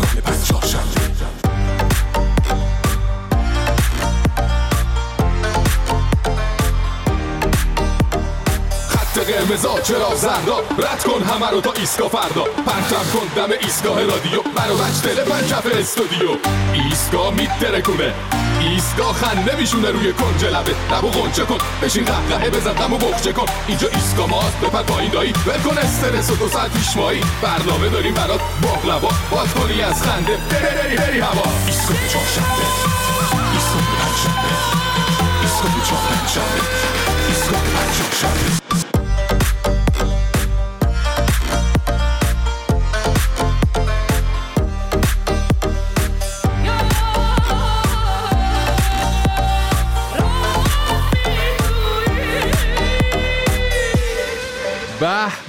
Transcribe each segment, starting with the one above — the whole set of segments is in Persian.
پنج قرمزا چرا زردا رد کن همه رو تا ایسکا فردا. پرتم کن دم ایستگاه رادیو. منو بچ دل پنجف استودیو. ایستگاه میترکونه ایستگاه خنده میشونه روی کنج لبه. لبو غنچه کن بشین قهقهه بزن غمو بخچه کن. اینجا ایستگاه ماست بپر پایین دایی. ول کن استرس و دو ساعت پیش مایی برنامه داریم برات باقلبا باز کنی از خنده. بری بری بری هوا. ایستگاه چهارشنبه. ایستگاه پنجشنبه. ایستگاه چهارشنبه. ایستگاه پنجشنبه.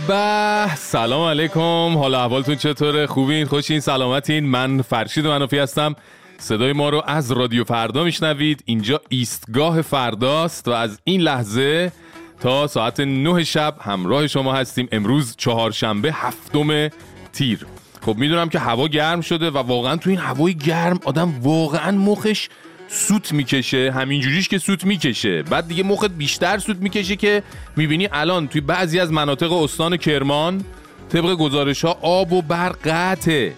به. سلام علیکم. حالا احوالتون چطوره؟ خوبین؟ خوشین؟ سلامتین؟ من فرشید منافی هستم. صدای ما رو از رادیو فردا میشنوید. اینجا ایستگاه فرداست و از این لحظه تا ساعت نه شب همراه شما هستیم. امروز چهارشنبه هفتم تیر. خب می‌دونم که هوا گرم شده و واقعا تو این هوای گرم آدم واقعا مخش سوت می‌کشه همینجوریش که سوت می‌کشه. بعد دیگه مخت بیشتر سوت می‌کشه که می‌بینی الان توی بعضی از مناطق استان کرمان طبق گزارش ها آب و برق قطعه.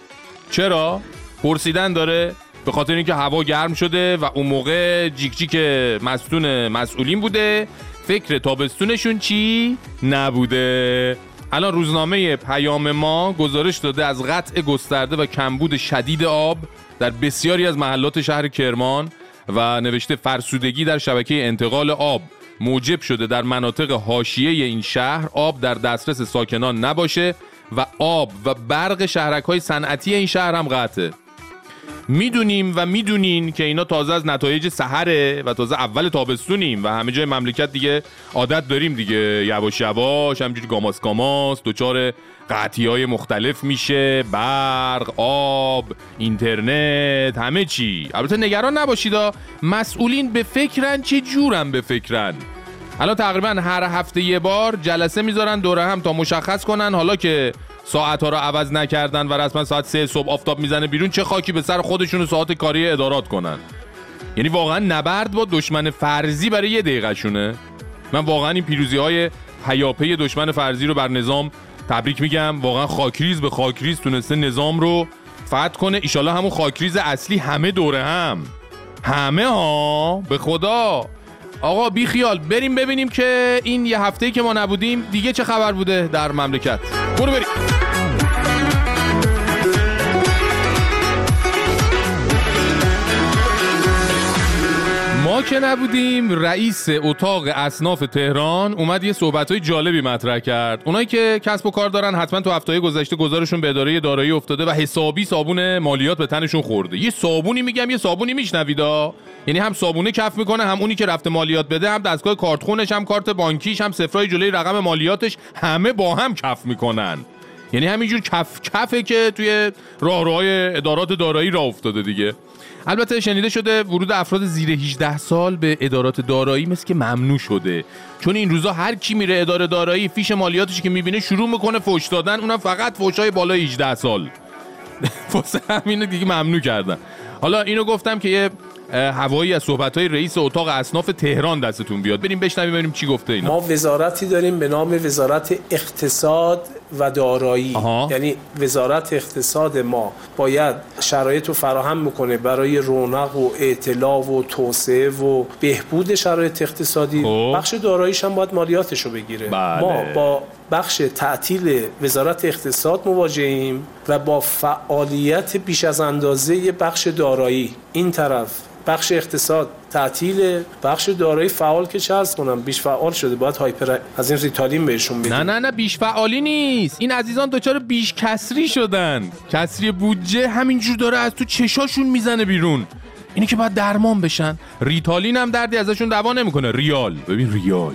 چرا؟ پرسیدن داره به خاطر اینکه هوا گرم شده و اون موقع جیک جیک مستون مسئولین بوده. فکر تابستونشون چی؟ نبوده. الان روزنامه پیام ما گزارش داده از قطع گسترده و کمبود شدید آب در بسیاری از محلات شهر کرمان. و نوشته فرسودگی در شبکه انتقال آب. موجب شده در مناطق حاشیه این شهر آب در دسترس ساکنان نباشه و آب و برق شهرک های صنعتی این شهر هم قطعه. می‌دونیم و می‌دونین که اینا تازه از نتایج سحره و تازه اول تابستونیم و همه جای مملکت دیگه عادت داریم دیگه. یواش یواش همجوری گاماس گاماس دوچار قطعی های مختلف میشه برق آب اینترنت همه چی. البته نگران نباشید مسئولین به فکرن چه جورن به فکرن؟ الان تقریبا هر هفته یه بار جلسه می‌ذارن دوره هم تا مشخص کنن. حالا که ساعت ها رو عوض نکردن و رسما ساعت سه صبح آفتاب می‌زنه بیرون چه خاکی به سر خودشون و ساعت کاری ادارات کنن؟ یعنی واقعا نبرد با دشمن فرضی برای یه دقیقه شونه من واقعا این پیروزی های پیاپی دشمن فرضی رو بر نظام تبریک میگم. واقعا خاکریز به خاکریز تونسته نظام رو فتح کنه. ایشالا همون خاکریز اصلی همه دوره هم. همه ها؟ به خدا. آقا بی خیال. بریم ببینیم که این یه هفته که ما نبودیم دیگه چه خبر بوده در مملکت. برو بریم. که نبودیم رئیس اتاق اصناف تهران اومد یه صحبت های جالبی مطرح کرد. اونایی که کسب و کار دارن حتما تو هفته گذشته گذارشون به اداره دارایی افتاده و حسابی صابون مالیات به تنشون خورده. یه صابونی میگم یه صابونی میشنویدا یعنی هم صابونه کف می‌کنه هم اونی که رفته مالیات بده هم دستگاه کارتخونش هم کارت بانکیش هم صفرای جلوی رقم مالیاتش همه با هم کف می‌کنن. یعنی همینجور کف کفه که توی راهروهای ادارات دارایی راه افتاده دیگه. البته شنیده شده ورود افراد زیر 18 سال به ادارات دارایی مثل که ممنوع شده. چون این روزا هر کی میره اداره دارایی فیش مالیاتش که می‌بینه شروع می‌کنه فوش دادن. اونم فقط فوشای بالای 18 سال. واسه همین دیگه ممنوع کردن. حالا اینو گفتم که یه هوایی از صحبت های رئیس اتاق اصناف تهران دستتون بیاد بریم بشنویم ببینیم چی گفته اینا ما وزارتی داریم به نام وزارت اقتصاد و دارایی. یعنی وزارت اقتصاد ما باید شرایط رو فراهم می‌کنه برای رونق و اعتلاع و توسعه و بهبود شرایط اقتصادی خب. بخش داراییش هم باید مالیاتش رو بگیره بله. ما با بخش تعطیل وزارت اقتصاد مواجهیم و با فعالیت بیش از اندازه بخش دارایی این طرف بخش اقتصاد تعطیل بخش دارایی فعال که چه کنم بیش فعال شده باید هایپر از این ریتالین بهشون بدیم. نه نه نه بیش فعالی نیست. این عزیزان دچار بیش کسری شدن. کسری بودجه همینجور داره از تو چشاشون می‌زنه بیرون. اینی که باید درمان بشن. ریتالین هم دردی ازشون دوا نمی‌کنه. ریال. ببین ریال.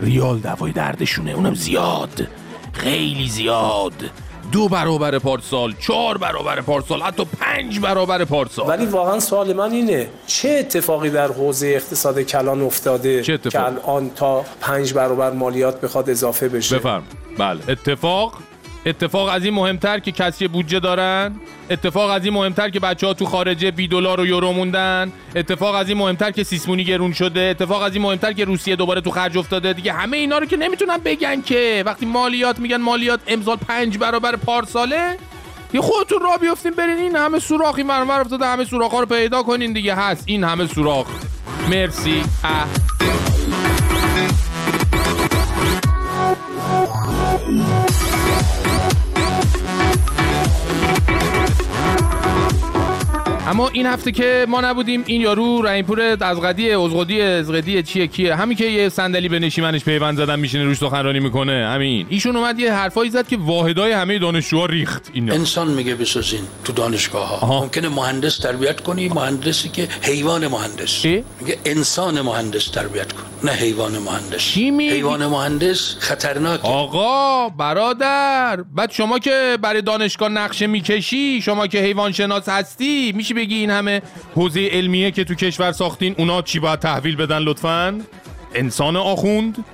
ریال دوای دردشونه. اونم زیاد. خیلی زیاد. دو برابر پارسال چهار برابر پارسال حتی پنج برابر پارسال. ولی واقعا سوال من اینه چه اتفاقی در حوزه اقتصاد کلان افتاده چه که الان تا پنج برابر مالیات بخواد اضافه بشه؟ بفرم. بله. اتفاق اتفاق از این مهمتر که کسی بودجه دارن؟ اتفاق از این مهمتر که بچه ها تو خارجه بی دلار و یورو موندن؟ اتفاق از این مهمتر که سیسمونی گرون شده؟ اتفاق از این مهمتر که روسیه دوباره تو خرج افتاده؟ دیگه همه اینا رو که نمی‌تونن بگن که. وقتی مالیات میگن مالیات امسال پنج برابر پارساله. یه خودتون را بیفتین برین این همه سوراخی مرمر افتاده همه سوراخ ها رو پیدا کنین دیگه. هست این همه سوراخ. مرسی. اه. اما این هفته که ما نبودیم این یارو رحیمپور از قدی ازغدی ازغدی چیه کیه؟ همین که یه صندلی به نشیمنش پیوند زدن میشینه روش سخنرانی می‌کنه. همین. ایشون اومد یه حرفایی زد که واحدای همه دانشجوها ریخت این انسان میگه بسازین تو دانشگاه ها ممکنه مهندس تربیت کنی مهندسی که حیوان مهندس. میگه انسان مهندس تربیت کن نه حیوان مهندس. حیوان مهندس خطرناک آقا برادر بعد شما که برای دانشگاه نقشه می‌کشی شما که حیوان شناس هستی میشه بگی این همه حوزه علمیه که تو کشور ساختین اونا چی باید تحویل بدن لطفا؟ انسان آخوند؟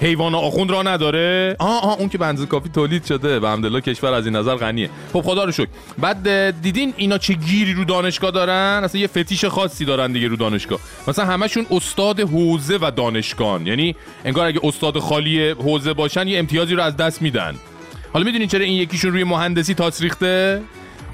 حیوان آخوند را نداره؟ آه آه اون که بنز کافی تولید شده. به همدلله کشور از این نظر غنیه. خب خدا رو شکر. بعد دیدین اینا چه گیری رو دانشگاه دارن؟ اصلا یه فتیش خاصی دارن دیگه رو دانشگاه. مثلا همشون استاد حوزه و دانشگان. یعنی انگار اگه استاد خالی حوزه باشن یه امتیازی رو از دست میدن. حالا می‌دونین چرا این یکیشون روی مهندسی تاس ریخته؟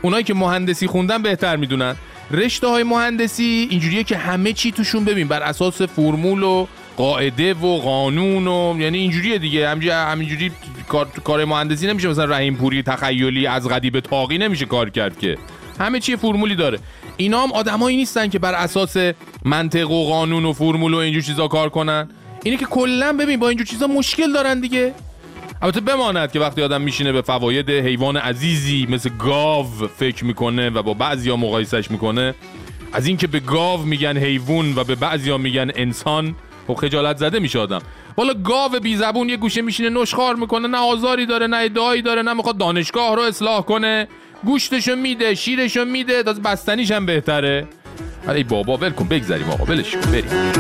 اونایی که مهندسی خوندن بهتر می‌دونن. رشته های مهندسی اینجوریه که همه چی توشون ببین. بر اساس فرمول و قاعده و قانون و یعنی اینجوریه دیگه. همینجوری کار کار مهندسی نمیشه. مثلا رحیم پوری تخیلی از قدی به تاقی نمیشه کار کرد که. همه چی فرمولی داره. اینا هم آدمایی نیستن که بر اساس منطق و قانون و فرمول و اینجور چیزا کار کنن. اینه که کلا ببین با اینجور چیزا مشکل دارن دیگه. البته بماند که وقتی آدم میشینه به فواید حیوان عزیزی مثل گاو فکر می‌کنه و با بعضیا مقایسش می‌کنه از اینکه به گاو میگن حیوان و به بعضیا میگن انسان خب خجالت زده میشه آدم. والا گاو بی زبون یه گوشه میشینه نشخار می‌کنه نه آزاری داره نه ادعایی داره نه می‌خواد دانشگاه رو اصلاح کنه. گوشتشو میده شیرشو میده تازه بستنیش هم بهتره. ای بابا ول کن بگذریم آقا ولش بریم.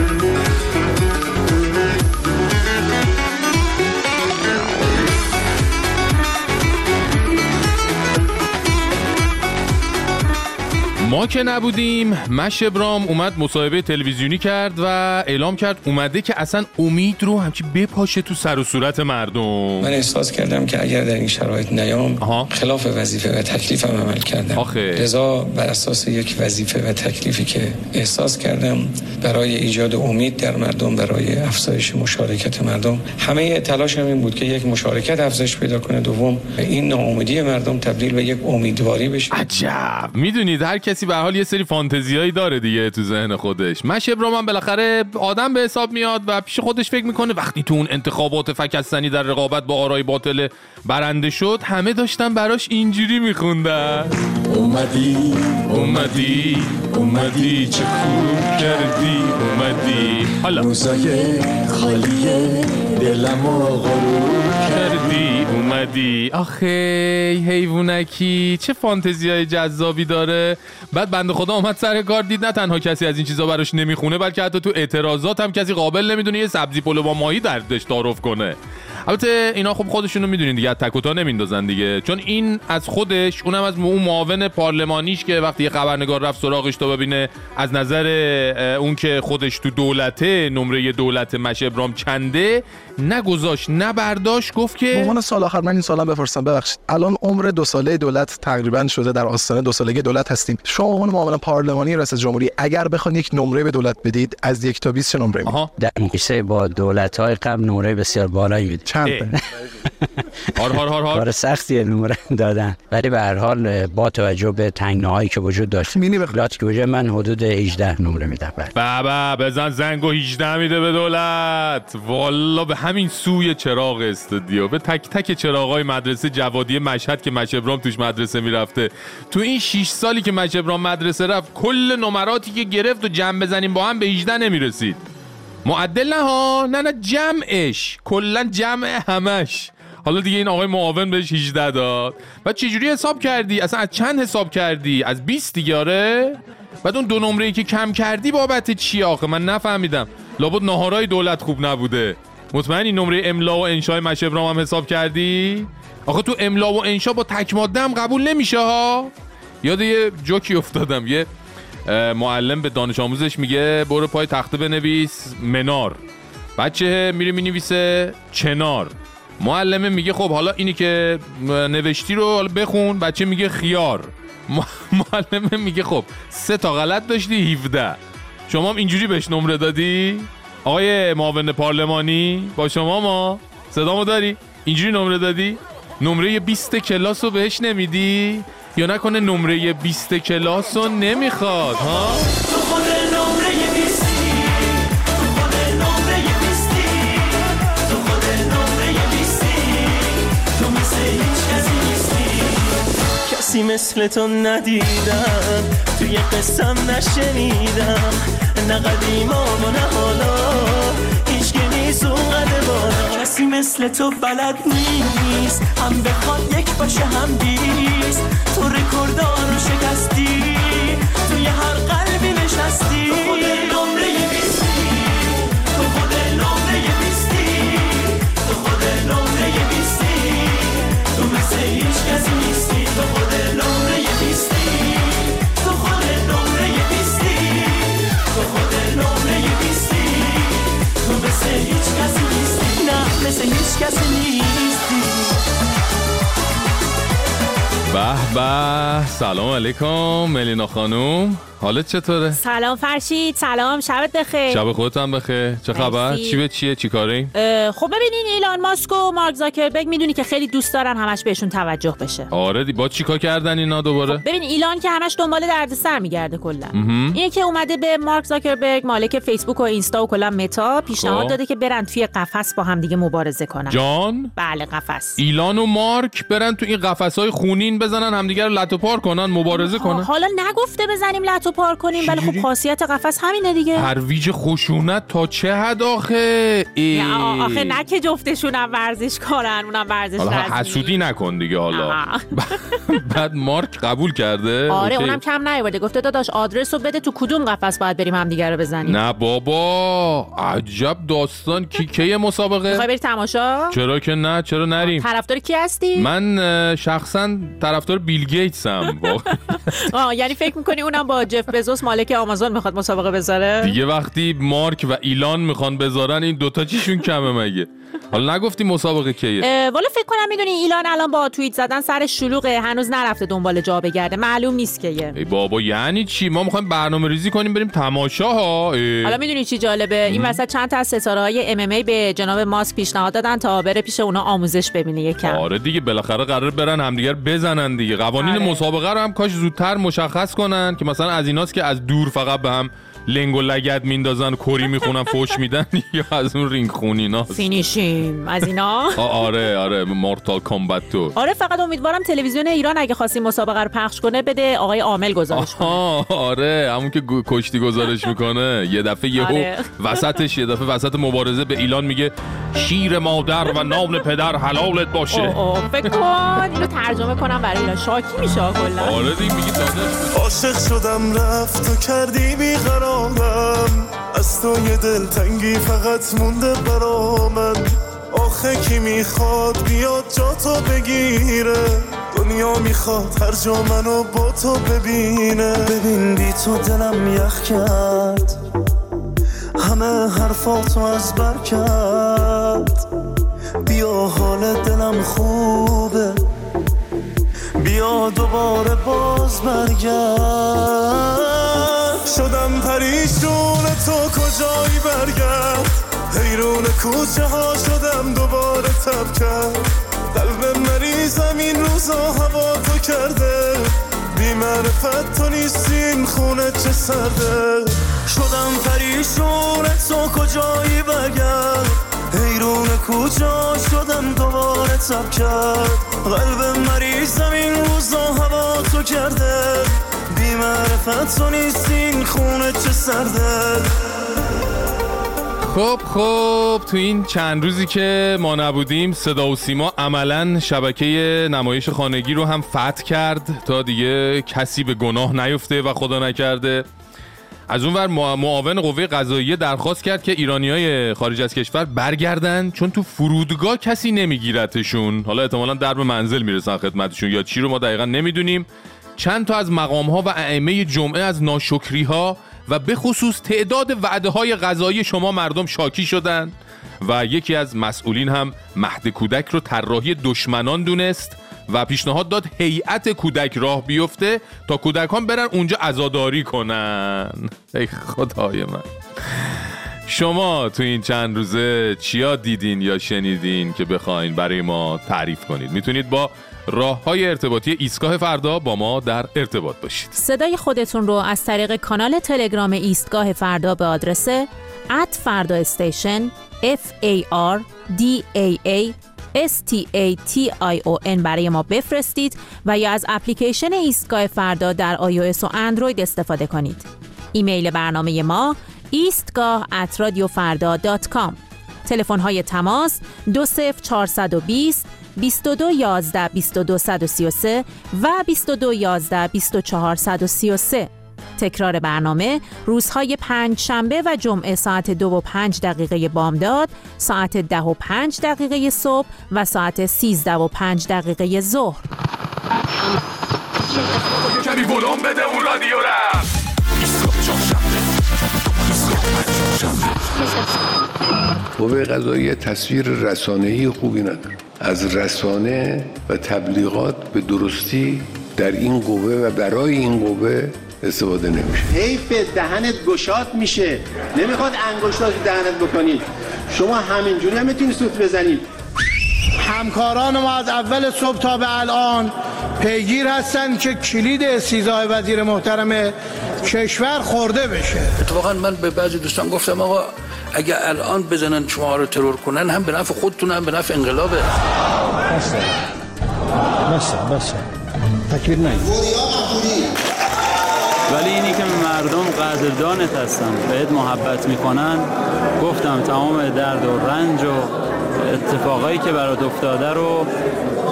ما که نبودیم مش ابرام اومد مصاحبه تلویزیونی کرد و اعلام کرد اومده که اصلا امید رو همچی بپاشه تو سر و صورت مردم. من احساس کردم که اگر در این شرایط نیام خلاف وظیفه و تکلیفم عمل کردم. آخه. لذا بر اساس یک وظیفه و تکلیفی که احساس کردم برای ایجاد امید در مردم برای افزایش مشارکت مردم همه تلاشم این بود که یک مشارکت افزایش پیدا کنه. دوم این ناامیدی مردم تبدیل به یک امیدواری بشه. عجب. می‌دونید هر کسی به حال یه سری فانتزیایی داره دیگه تو ذهن خودش. مش ابراهیم بالاخره آدم به حساب میاد و پیش خودش فکر می‌کنه وقتی تو اون انتخابات فکستنی در رقابت با آرای باطل برنده شد همه داشتن براش اینجوری میخوندن. اومدی اومدی اومدی چه خوب کردی اومدی. حالا. روزای خالیه دلم غروب. کردی اومدی. آخه حیوانکی چه فانتزی های جذابی داره. بعد بنده خدا اومد سر کار دید نه تنها کسی از این چیزا براش نمی‌خونه بلکه حتی تو اعتراضات هم کسی قابل نمی‌دونه یه سبزی پلو با ماهی دردش تعارف کنه. البته اینا خب خودشونو می‌دونین دیگه تکوتا نمیندازن دیگه. چون این از خودش اونم از اون معاون پارلمانیش که وقتی یه خبرنگار رفت سراغش تا ببینه از نظر اون که خودش تو دولته نمره دولت مش ابرام چنده نگذاشت نه برداشت گفت که به عنوان سال آخر من این سالم بپرسم. ببخشید الان عمر دو ساله دولت تقریبا شده در آستانه دو سالگی دولت هستیم. شما عنوان معاون پارلمانی رئیس جمهوری اگر بخوان یک نمره به دولت بدید از یک تا 20 چه نمره در با دولت های قبل نمره بسیار بالایی چند هار هار هار هار. کار سختی نمره دادن. ولی به هر حال با توجه به تنگناهایی که وجود داشت مینی که وجود من حدود 18 نمره میدم بابا بزن زنگ و 18 میده به دولت. والا به همین سوی چراغ استودیو. به تک تک چراغای مدرسه جوادی مشهد که مشبرام توش مدرسه می‌رفته. تو این 6 سالی که مشبرام مدرسه رفت کل نمراتی که گرفت و جمع بزنیم با هم به 18 نمی‌رسید. معدل نه ها نه نه جمعش. کلا جمع همش. حالا دیگه این آقای معاون بهش 18 داد. و چجوری حساب کردی؟ اصلا از چند حساب کردی؟ از 20 دیگه آره؟ بعد اون دو نمره ای که کم کردی بابت چی آخه؟ من نفهمیدم. لابد نهارای دولت خوب نبوده. مطمئن این نمره املا و انشای مشبرام هم حساب کردی؟ آخه تو املا و انشا با تک ماده هم قبول نمیشه ها؟ یاد یه جوکی افتادم. یه معلم به دانش آموزش میگه برو پای تخته بنویس منار. بچه میره می‌نویسه چنار. معلمه میگه خب حالا اینی که نوشتی رو بخون بچه میگه خیار. معلمه میگه خب سه تا غلط داشتی 17 شما هم اینجوری بهش نمره دادی؟ آقای معاون پارلمانی با شما ما. صدامو داری؟ اینجوری نمره دادی؟ نمره 20 کلاس رو بهش نمیدی؟ یا نکنه نمره 20 کلاس رو نمی‌خواد ها؟ کسی مثل تو ندیدم توی قسم نشنیدم نه قدیما و نه حالا هیچ نیست اونقدر بالا. کسی مثل تو بلد نیست. هم بخواد یک باشه هم بیست. تو رکوردار رو شکستی. توی هر قلبی نشستی. تو خود بیستی. تو خود نمره بیستی. تو خود نمره بیستی. تو مثل هیچ کسی نیستی. تو خود مثل هیچ کسی نیستی. به به. سلام علیکم ملینا خانوم حالت چطوره؟ سلام فرشید سلام شبت بخیر شب خودت هم بخیر چه خبر؟ چی به چیه؟ چی کاری؟ خب ببینین ایلان ماسک و مارک زاکربرگ می‌دونی که خیلی دوست دارن همش بهشون توجه بشه آره دی با چیکار کردن اینا دوباره؟ خب ببین ایلان که همش دنبال دردسر میگرده کلا اینه که اومده به مارک زاکربرگ مالک فیسبوک و اینستا و کلا متا پیشنهاد خب. داده که برن توی قفس با هم دیگه مبارزه کنن جان؟ بله قفس ایلان و مارک برن تو این قفس‌های خونین بزنن همدیگه رو لتو پار کنن مبارزه کنن حالا نگفته بزنیم لتو و پار کنیم. ولی خب خاصیت قفس همینه دیگه. ترویج خشونت تا چه حد آخه؟ ای... آخه نه که جفتشون هم ورزش کارن اونم ورزش حالا حسودی نکن دیگه حالا. بعد مارک قبول کرده؟ آره اونم کم نیورده گفته داداش آدرس رو بده تو کدوم قفس باید بریم هم دیگه رو بزنیم. نه بابا عجب داستان. کی کی مسابقه؟ می‌خوای بری تماشا؟ چرا که نه چرا نریم؟ طرفدار کی هستی؟ من شخصا طرفدار بیل گیتسم آه یعنی فکر می‌کنی اونم با جف بزوس مالک آمازون می‌خواد مسابقه بذاره؟ دیگه وقتی مارک و ایلان می‌خوان بذارن این دوتا چیشون کمه مگه؟ حالا نگفتی مسابقه کیه؟ والا فکر کنم می‌دونی ایلان الان با توییت زدن سر شلوغه هنوز نرفته دنبال جا بگرده. معلوم نیست که ای بابا یعنی چی؟ ما می‌خوایم برنامه ریزی کنیم بریم تماشا ها. حالا می‌دونی چی جالبه؟ این وسط چند تا از ستاره های ام ای به جناب ماسک پیشنهاد دادن تا بره پیش اونا آموزش ببینه یکم. آره دیگه بالاخره قرار برن همدیگر بزنن دیگه. قوانین آره. مسابقه رو هم کاش زودتر مشخص کنن که مثلا از ایناست که از دور فقط به هم لنگ و لگد میندازن کری می‌خونن فوش میدن یا از اون رینگ خونینا finish him. از اینا؟ آره آره Mortal Kombat تو. آره فقط امیدوارم تلویزیون ایران اگه خواستیم مسابقه رو پخش کنه بده آقای عامل گزارش کنه آره همون که کشتی گزارش می‌کنه. یه دفعه یهو آره. وسطش یه دفعه وسط مبارزه به ایلان میگه شیر مادر و نام پدر حلالت باشه. فکر کن. اینو ترجمه کنم برای ایران شاکی میشه کلا. آره دیگه میگی عاشق شدم رفت تو کردی بیقرارم از تو یه دلتنگی فقط مونده برا من. آخه کی می‌خواد بیاد جا تو بگیره. دنیا می‌خواد هر جا منو با تو ببینه. ببین بی تو دلم یخ کرد. همه حرفاتو از بر کرد. بیا حال دلم خوبه. بیا دوباره باز برگرد. شدم پریشون تو کجایی برگرد؟ حیرون کوچه ها شدم دوباره تب کرد قلب مریضم این روزا هوا تو کرده. بی معرفت تو نیستین خونه چه سرده؟ شدم پریشون تو کجایی بگرد حیرون کجا شدم دوباره تب کرد قلب مریضم این روزا هوا تو کرده. معرفت تو نیستین خونه چه سرده خب خب تو این چند روزی که ما نبودیم صدا و سیما عملا شبکه نمایش خانگی رو هم فتح کرد تا دیگه کسی به گناه نیفته و خدا نکرده. از اونور معاون قوه قضاییه درخواست کرد که ایرانی های خارج از کشور برگردن چون تو فرودگاه کسی نمیگیرتشون. حالا احتمالا درب منزل می‌رسن خدمتشون یا چی رو ما دقیقا نمی‌دونیم. چند تا از مقام ها و ائمه جمعه از ناشکری ها و به خصوص تعداد وعده های غذایی شما مردم شاکی شدند و یکی از مسئولین هم مهد کودک رو طراحی دشمنان دونست و پیشنهاد داد هیئت کودک راه بیفته تا کودکان برن اونجا عزاداری کنن. ای خدای من. شما تو این چند روزه چیا دیدین یا شنیدین که بخواین برای ما تعریف کنید؟ می‌تونید با راه های ارتباطی ایستگاه فردا با ما در ارتباط باشید صدای خودتون رو از طریق کانال تلگرام ایستگاه فردا به آدرس ات فردا استیشن F A R D A A S T A T I O N برای ما بفرستید و یا از اپلیکیشن ایستگاه فردا در iOS و اندروید استفاده کنید. ایمیل برنامه ما ایستگاه ات تلفن های تماس 20420 22 11 22 133 و 22 11 24 133 تکرار برنامه روزهای پنج شنبه و جمعه ساعت دو و پنج دقیقه بامداد ساعت ده و پنج دقیقه صبح و ساعت سیزده و پنج دقیقه ظهر. کمی بده اون رادیو قوه قضایی تصویر رسانه‌ای خوبی نداره. از رسانه و تبلیغات به درستی در این قوه و برای این قوه استفاده نمیشه. حیف دهنت گشاد میشه. نمی‌خواد انگشتات دهنت بکنید شما همینجوری هم می‌تونید سوت بزنید همکاران ما از اول صبح تا به الان پیگیر هستن که کلید استیزای وزیر محترم کشور خورده بشه. اتفاقا من به بعضی دوستان گفتم آقا اگه الان بزنن شما رو ترور کنن هم به نفع خودتون هم به نفع انقلابه. بسه. بسه بسه. تکبیر ولی اینی که مردم قدردانت هستن بهت محبت می‌کنن. گفتم تمام درد و رنج و اتفاقایی که برات افتاده رو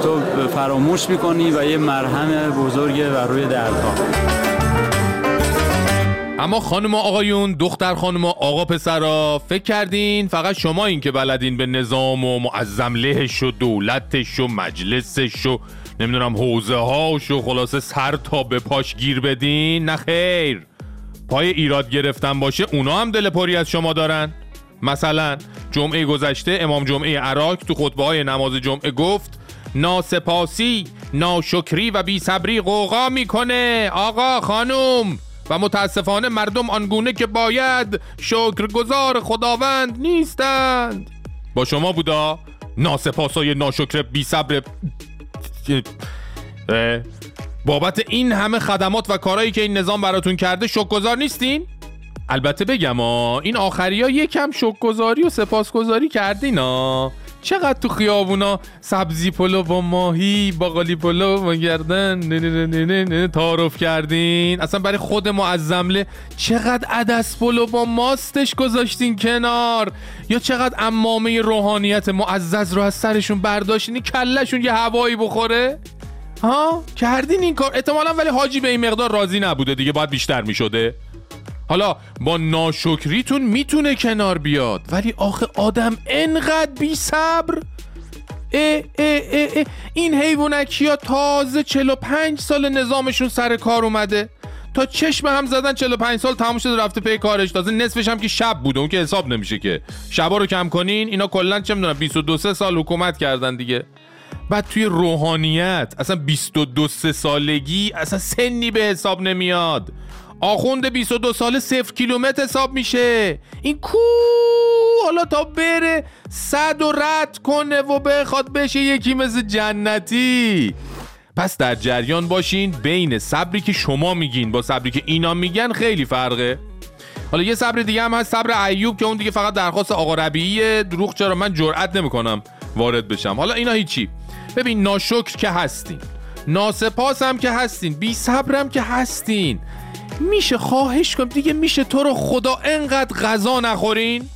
تو فراموش می‌کنی و یه مرهم بزرگ بر روی دردها. اما خانم آقایون دختر خانم آقا پسرا فکر کردین فقط شما این که بلدین به نظام و معظم لهش و دولتش و مجلسش و نمی‌دونم حوزه هاش و خلاصه سر تا به پاش گیر بدین؟ نه خیر. پای ایراد گرفتن باشه اونا هم دل پری از شما دارن. مثلا جمعه گذشته امام جمعه عراق تو خطبه های نماز جمعه گفت ناسپاسی ناشکری و بیصبری قوقا می‌کنه. آقا خانوم و متاسفانه مردم آنگونه که باید شکرگزار خداوند نیستند با شما بودا ناسپاسای ناشکر بی صبر بابت این همه خدمات و کارهایی که این نظام براتون کرده شکرگزار نیستین؟ البته بگم ها این آخری ها یکم شکرگزاری و سپاسگزاری کردین ها چقدر تو خیابونا سبزی پلو با ماهی باقالی پلو با گردن تعارف کردین. اصلا برای خود معظمله چقدر عدس پلو با ماستش گذاشتین کنار. یا چقدر امامه روحانیت معزز رو از سرشون برداشتین کلشون یه هوایی بخوره؟ ها؟ کردین این کار؟ احتمالا ولی حاجی به این مقدار راضی نبوده دیگه باید بیشتر می‌شده. حالا با ناشکریتون می‌تونه کنار بیاد. ولی آخه آدم انقدر بی صبر. اه اه اه این حیوانکی ها تازه 45 سال نظامشون سر کار اومده. تا چشم هم زدن 45 سال تموم شده رفته پی کارش. تازه نصفش هم که شب بوده. اون که حساب نمیشه که. شبا رو کم کنین. اینا کلا چه می‌دونم 22 سال حکومت کردن دیگه. بعد توی روحانیت اصلا 22 سالگی اصلا سنی به حساب نمیاد. آخوند 22 ساله صفر کیلومتر حساب میشه. این کو حالا تا بره صد و رد کنه و بخواد بشه یکی مثل جنتی. پس در جریان باشین بین صبری که شما میگین با صبری که اینا میگن خیلی فرقه. حالا یه صبر دیگه هم هست صبر ایوب که اون دیگه فقط درخواست آقا ربیعیه. دروغ چرا؟ من جرئت نمی‌کنم وارد بشم. حالا اینا هیچی. ببین ناشکر که هستین. ناسپاس هم که هستین. بی صبرم که هستین. میشه خواهش کنم دیگه میشه تو رو خدا انقدر غذا نخورین؟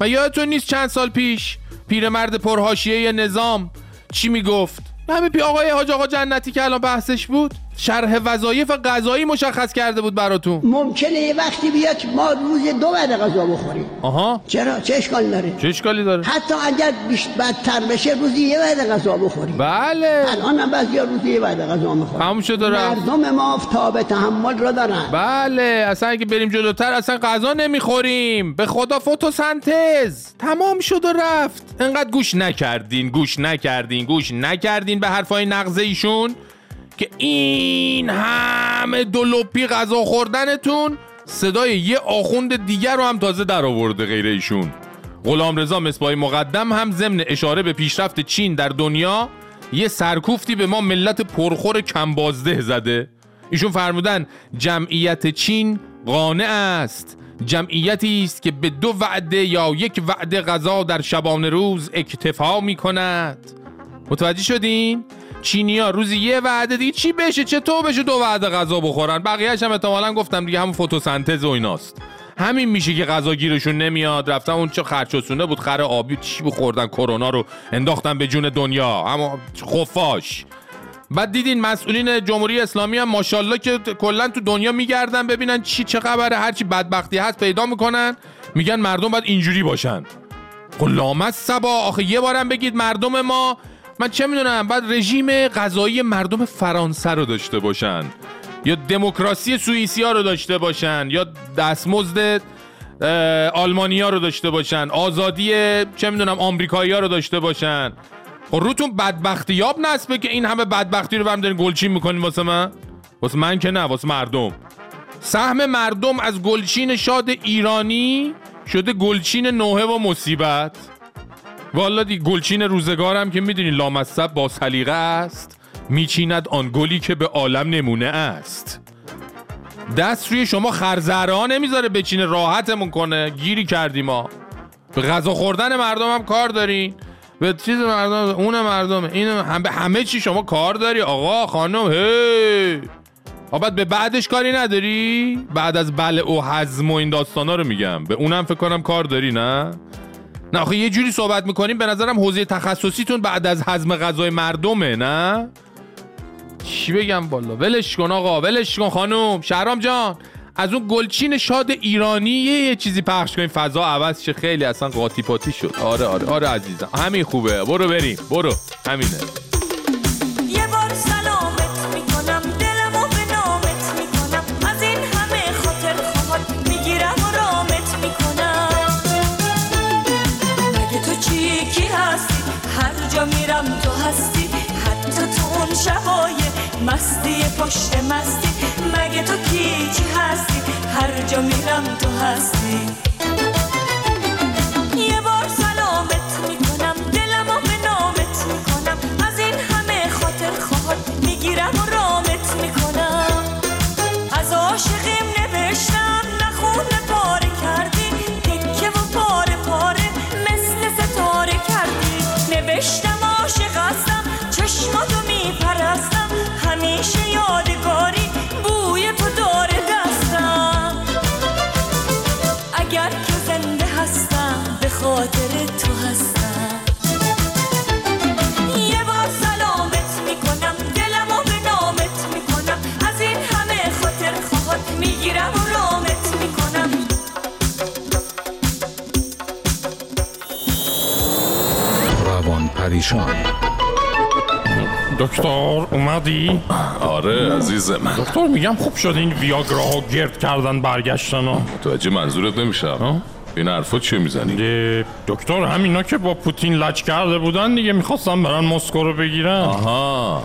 و یادتون نیست چند سال پیش پیرمرد پرهاشیه نظام چی می‌گفت؟ همه پی آقای حاج آقا جنتی که الان بحثش بود؟ شرح وظایف غذایی مشخص کرده بود براتون. ممکنه یه وقتی بیاد ما روز دو وعده غذا بخوریم. آها. چرا؟ چه اشکالی داره؟ چه اشکالی داره؟ حتی اگر بیشتر بدتر بشه روزی یه وعده غذا بخوریم. بله. الان هم بعضی روزی یه وعده غذا می‌خوریم همون شده مردم ما تاب تحمل را دارن. بله. اصلا اگه بریم جلوتر اصلا غذا نمی‌خوریم. به خدا فتوسنتز. تمام شد و رفت. انقدر گوش نکردین گوش نکردین گوش نکردین به حرفای نغزه ایشون. که این همه دلوپی غذا خوردنتون صدای یه آخوند دیگر رو هم تازه در آورده غیر ایشون. غلام رضا مصباحی مقدم هم ضمن اشاره به پیشرفت چین در دنیا یه سرکوفتی به ما ملت پرخور کمبازده زده. ایشون فرمودن جمعیت چین قانع است. جمعیتی است که به دو وعده یا یک وعده غذا در شبانه روز اکتفا می کند متوجه شدین؟ چینیا روزی یه وعده دیگه چی بشه؟ چطور بشه دو وعده غذا بخورن؟ بقیه‌اش هم احتمالاً گفتم دیگه همون فتوسنتز و ایناست. همین میشه که غذا گیرشون نمیاد. رفتن اون چه خرچسونه بود خر آبی چی بخوردن کرونا رو انداختن به جون دنیا. اما خفاش. بعد دیدین مسئولین جمهوری اسلامی هم ماشاءالله که کلا تو دنیا میگردن ببینن چی چه خبره هرچی بدبختی هست پیدا می‌کنن. میگن مردم باید اینجوری باشن. غلامت سبا آخه یه بارم بگید مردم ما من چه می‌دونم بعد رژیم غذایی مردم فرانسه رو داشته باشن یا دموکراسی سوئیسیا رو داشته باشن یا دستمزد آلمانیا رو داشته باشن آزادی چه می‌دونم آمریکایی‌ها رو داشته باشن. خب روتون بدبختی یاب نسبه که این همه بدبختی رو برم دارین گلچین می‌کنین واسه من؟ واسه من که نه واسه مردم. سهم مردم از گلچین شاد ایرانی شده گلچین نوحه و مصیبت. والا دی گلچین روزگارم که می‌دونی لامصب با سلیقه است میچیند آن گلی که به عالم نمونه است. دست روی شما خرزره نمی‌ذاره بچینه راحتمون کنه. گیری کردیم ما. به غذا خوردن مردم هم کار دارین به چیز مردم اون مردم این هم به همه چی شما کار داری. آقا خانم هی! بعد به بعدش کاری نداری؟ بعد از بله و حزم و این داستانا رو میگم. به اونم فکر کنم کار داری نه؟ نه آخه یه جوری صحبت می‌کنیم به نظرم حوزه تخصصیتون بعد از حزم غذای مردمه نه؟ چی بگم بالا ولش کن آقا ولش کن خانم. شهرام جان از اون گلچین شاد ایرانی یه, چیزی پخش کنیم. فضا عوض شه. خیلی اصلا قاطی پاتی شد. آره آره آره عزیزم. همین خوبه. برو بریم. برو. همینه. شبای مستی پشت مستی. مگه تو کی چی هستی؟ هر جا میرم تو هستی. پریشان. دکتر اومدی؟ آره عزیز من. دکتر میگم خوب شد این ویاگرا ها گرد کردن برگشتن ها متوجه منظورت نمیشم. این حرفا چه می‌زنی؟ دکتر همینا که با پوتین لچ کرده بودن دیگه می‌خواستم برن مسکو رو بگیرن. آها.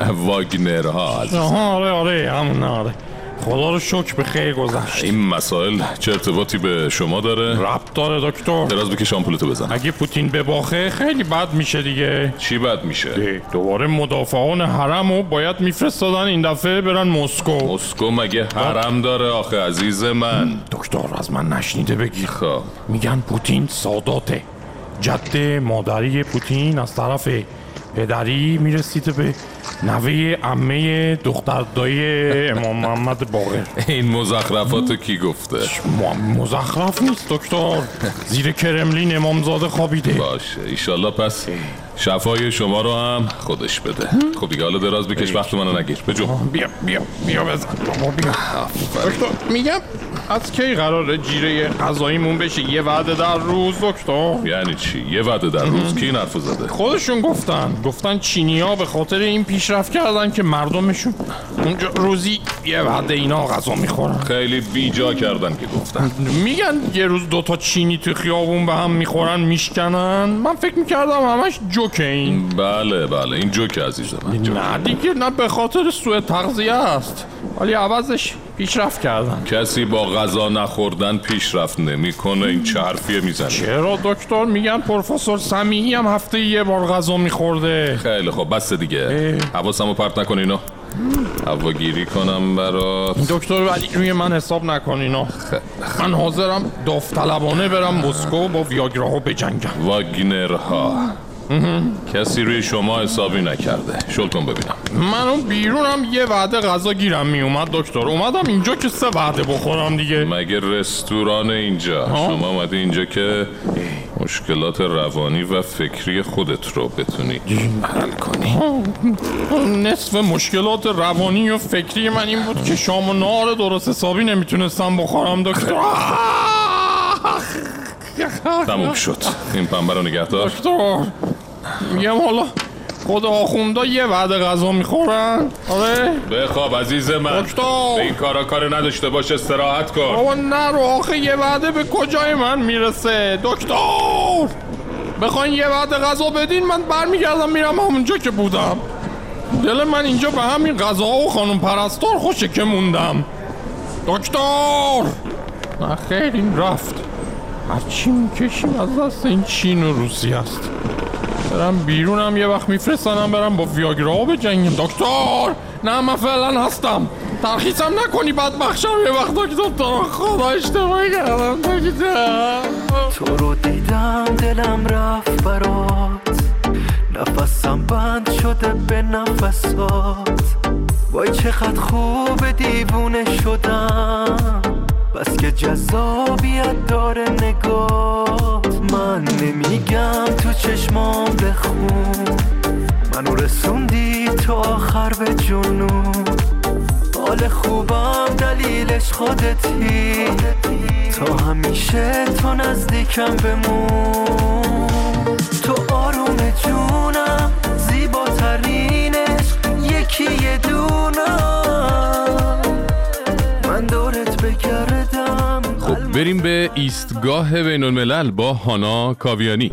واگنر ها آها آره آره همون آره. خدا رو شکر به خیر گذشت. این مسائل چه ارتباطی به شما داره؟ ربط داره دکتر. دراز بکش آمپولتو بزن. اگه پوتین بباخه خیلی بد میشه دیگه. چی بد میشه؟ دوباره مدافعان حرم رو باید میفرستادن این دفعه برن مسکو. مسکو مگه حرم داره آخه عزیز من؟ دکتر از من نشنیده بگی. خب. میگن پوتین ساداته. جد مادری پوتین از طرف پدری می‌رسید به نوه عمه دختر دایی امام محمد باقر. این مزخرفاتو کی گفته؟ مزخرف نیست دکتر. زیر کرملین امامزاده خوابیده. باشه ایشالله پس شفای شما رو هم خودش بده. خب دیگه حالا دراز بکش وقت منو نگیر. بجو. بیا بیا بیا بزن. بیا. میگم از کی قراره جیره غذاییمون بشه؟ یه وعده در روز دکتر. یعنی چی؟ یه وعده در روز؟ کی این حرفو زده؟ خودشون گفتن. گفتن چینی ها به خاطر این پیشرفت کردن که مردمشون اونجا روزی یه وعده اینا غذا می‌خورن. خیلی بیجا کردن که گفتن. میگن یه روز دوتا چینی تو خیابون به هم می‌خورن میشکنن. من فکر می‌کردم همش جوکه این. بله بله. این جوک عزیز من جوک. نه دیگه نه به خاطر سوء تغذیه است. ولی عوضش پیشرفت کردن. کسی با غذا نخوردن پیشرفت نمی‌کنه. این چه حرفیه می‌زنی؟ چرا دکتر؟ میگن پروفسور سمیعی هم هفته یه بار غذا میخورده. خیلی خب بس دیگه. حواسمو پرت نکن اینو. هواگیری کنم برات. دکتر ولی روی من حساب نکن اینا من حاضرم داوطلبانه برم مسکو با ویاگراها بجنگم. واگنرها. کسی روی شما حسابی نکرده. شل کن ببینم. من اون بیرونم یه وعده غذا گیرم میومد دکتر. اومدم اینجا که سه وعده بخورم دیگه. مگه رستوران اینجا؟ شما اومدی اینجا که مشکلات روانی و فکری خودت رو بتونی حل کنی. نصف مشکلات روانی و فکری من این بود که شام و نهار درست حسابی نمی‌تونستم بخورم دکتر. تموم شد. این پنبه رو نگه دار دکتر. میگم حالا خود آخوندا یه وعده غذا می‌خورن. آره؟ بخواب عزیز من. دکتر. به این کارا کار نداشته باش استراحت کن. بابا نرو آخه یه وعده به کجای من می‌رسه؟ دکتر! بخواین یه وعده غذا بدین من برمیگردم میرم همونجا که بودم. دل من اینجا به همین غذا و خانم پرستار خوشه که موندم. دکتر! نه خیر این رفت. هرچی می‌کشیم از دست این چین و روسی است. برم بیرونم یه وقت میفرستنم برم با ویاگرا بجنگم دکتر! نه من فعلا هستم. ترخیصم نکنی بعد بخشم یه وقت دکتر خدا اشتباهی کردم دکتر. تو رو دیدم دلم رفت برات. نفسم بند شده به نفسات. وای چقدر خوب دیوونه شدم. بس که جذابیت داره نگات. من نمیگم تو چشمام بخون. منو رسوندی تو آخر به جنون. حال خوبم دلیلش خودتی تا همیشه تو نزدیکم بمون. تو آروم جونم. بریم به ایستگاه بین الملل با هانا کاویانی.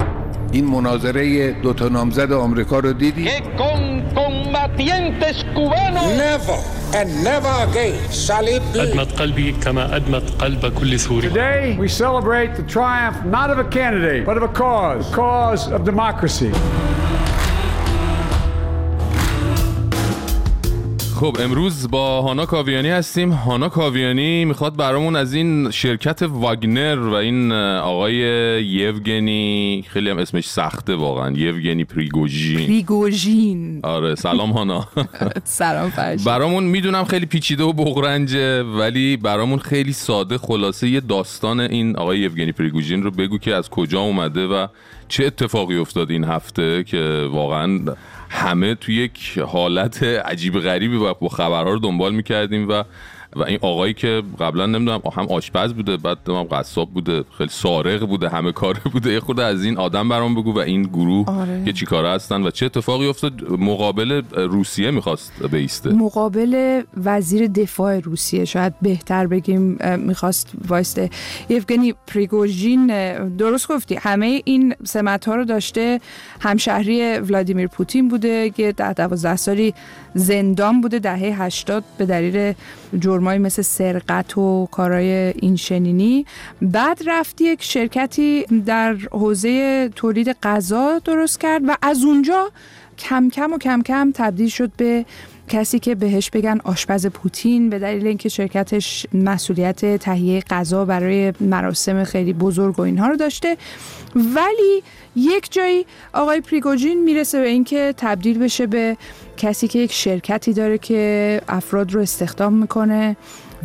این مناظره دو تا نامزد آمریکا رو دیدی؟ ادمت قلبی کما ادمت قلب کل سوری. Today we celebrate the triumph not of a candidate but of a cause the cause of democracy. خب امروز با هانا کاویانی هستیم. هانا کاویانی می‌خواد برامون از این شرکت واگنر و این آقای یوگنی خیلی هم اسمش سخته واقعا یوگنی پریگوژین. پریگوژین. آره سلام هانا. سلام فرشید. برامون می‌دونم خیلی پیچیده و بغرنجه ولی برامون خیلی ساده خلاصه یه داستان این آقای یوگنی پریگوژین رو بگو که از کجا اومده و چه اتفاقی افتاد این هفته که واقعا همه توی یک حالت عجیب غریبی و با خبرها رو دنبال می‌کردیم و و این آقایی که قبلا نمی‌دونم هم آشپز بوده بعد هم قصاب بوده خیلی سارق بوده همه کاره بوده. یه خورده از این آدم برام بگو و این گروه آره. که چی کاره هستن و چه اتفاقی افتاد. مقابل روسیه می‌خواست بیسته. مقابل وزیر دفاع روسیه شاید بهتر بگیم می‌خواست وایسته. یفگنی پریگوژین درست گفتی همه این سمت ها رو داشته. همشهری ولادیمیر پوتین بوده که ده دوازده سالی زندان بوده دهه 80 به دلیل جرم جرمایی مثل سرقت و کارهای این شنینی. بعد رفت یک شرکتی در حوزه تولید غذا درست کرد و از اونجا کم کم و کم کم تبدیل شد به کسی که بهش بگن آشپز پوتین به دلیل اینکه شرکتش مسئولیت تهیه غذا برای مراسم خیلی بزرگ و اینها رو داشته. ولی یک جایی آقای پریگوژین می‌رسه به اینکه تبدیل بشه به کسی که یک شرکتی داره که افراد رو استخدام می‌کنه.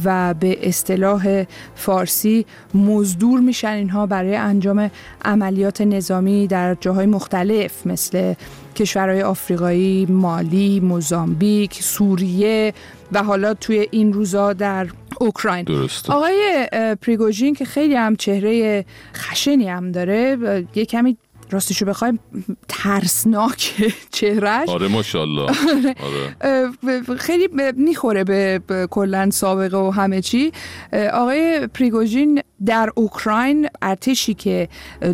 و به اصطلاح فارسی مزدور میشن اینها برای انجام عملیات نظامی در جاهای مختلف مثل کشورهای آفریقایی، مالی، موزامبیک، سوریه و حالا توی این روزا در اوکراین درسته. آقای پریگوژین که خیلی هم چهره خشنی هم داره یه کمی راستشو بخوایم ترسناک چهرش آره ماشاءالله. آره. اه، خیلی می‌خوره به کلا سابقه و همه چی. آقای پریگوژین در اوکراین ارتشی که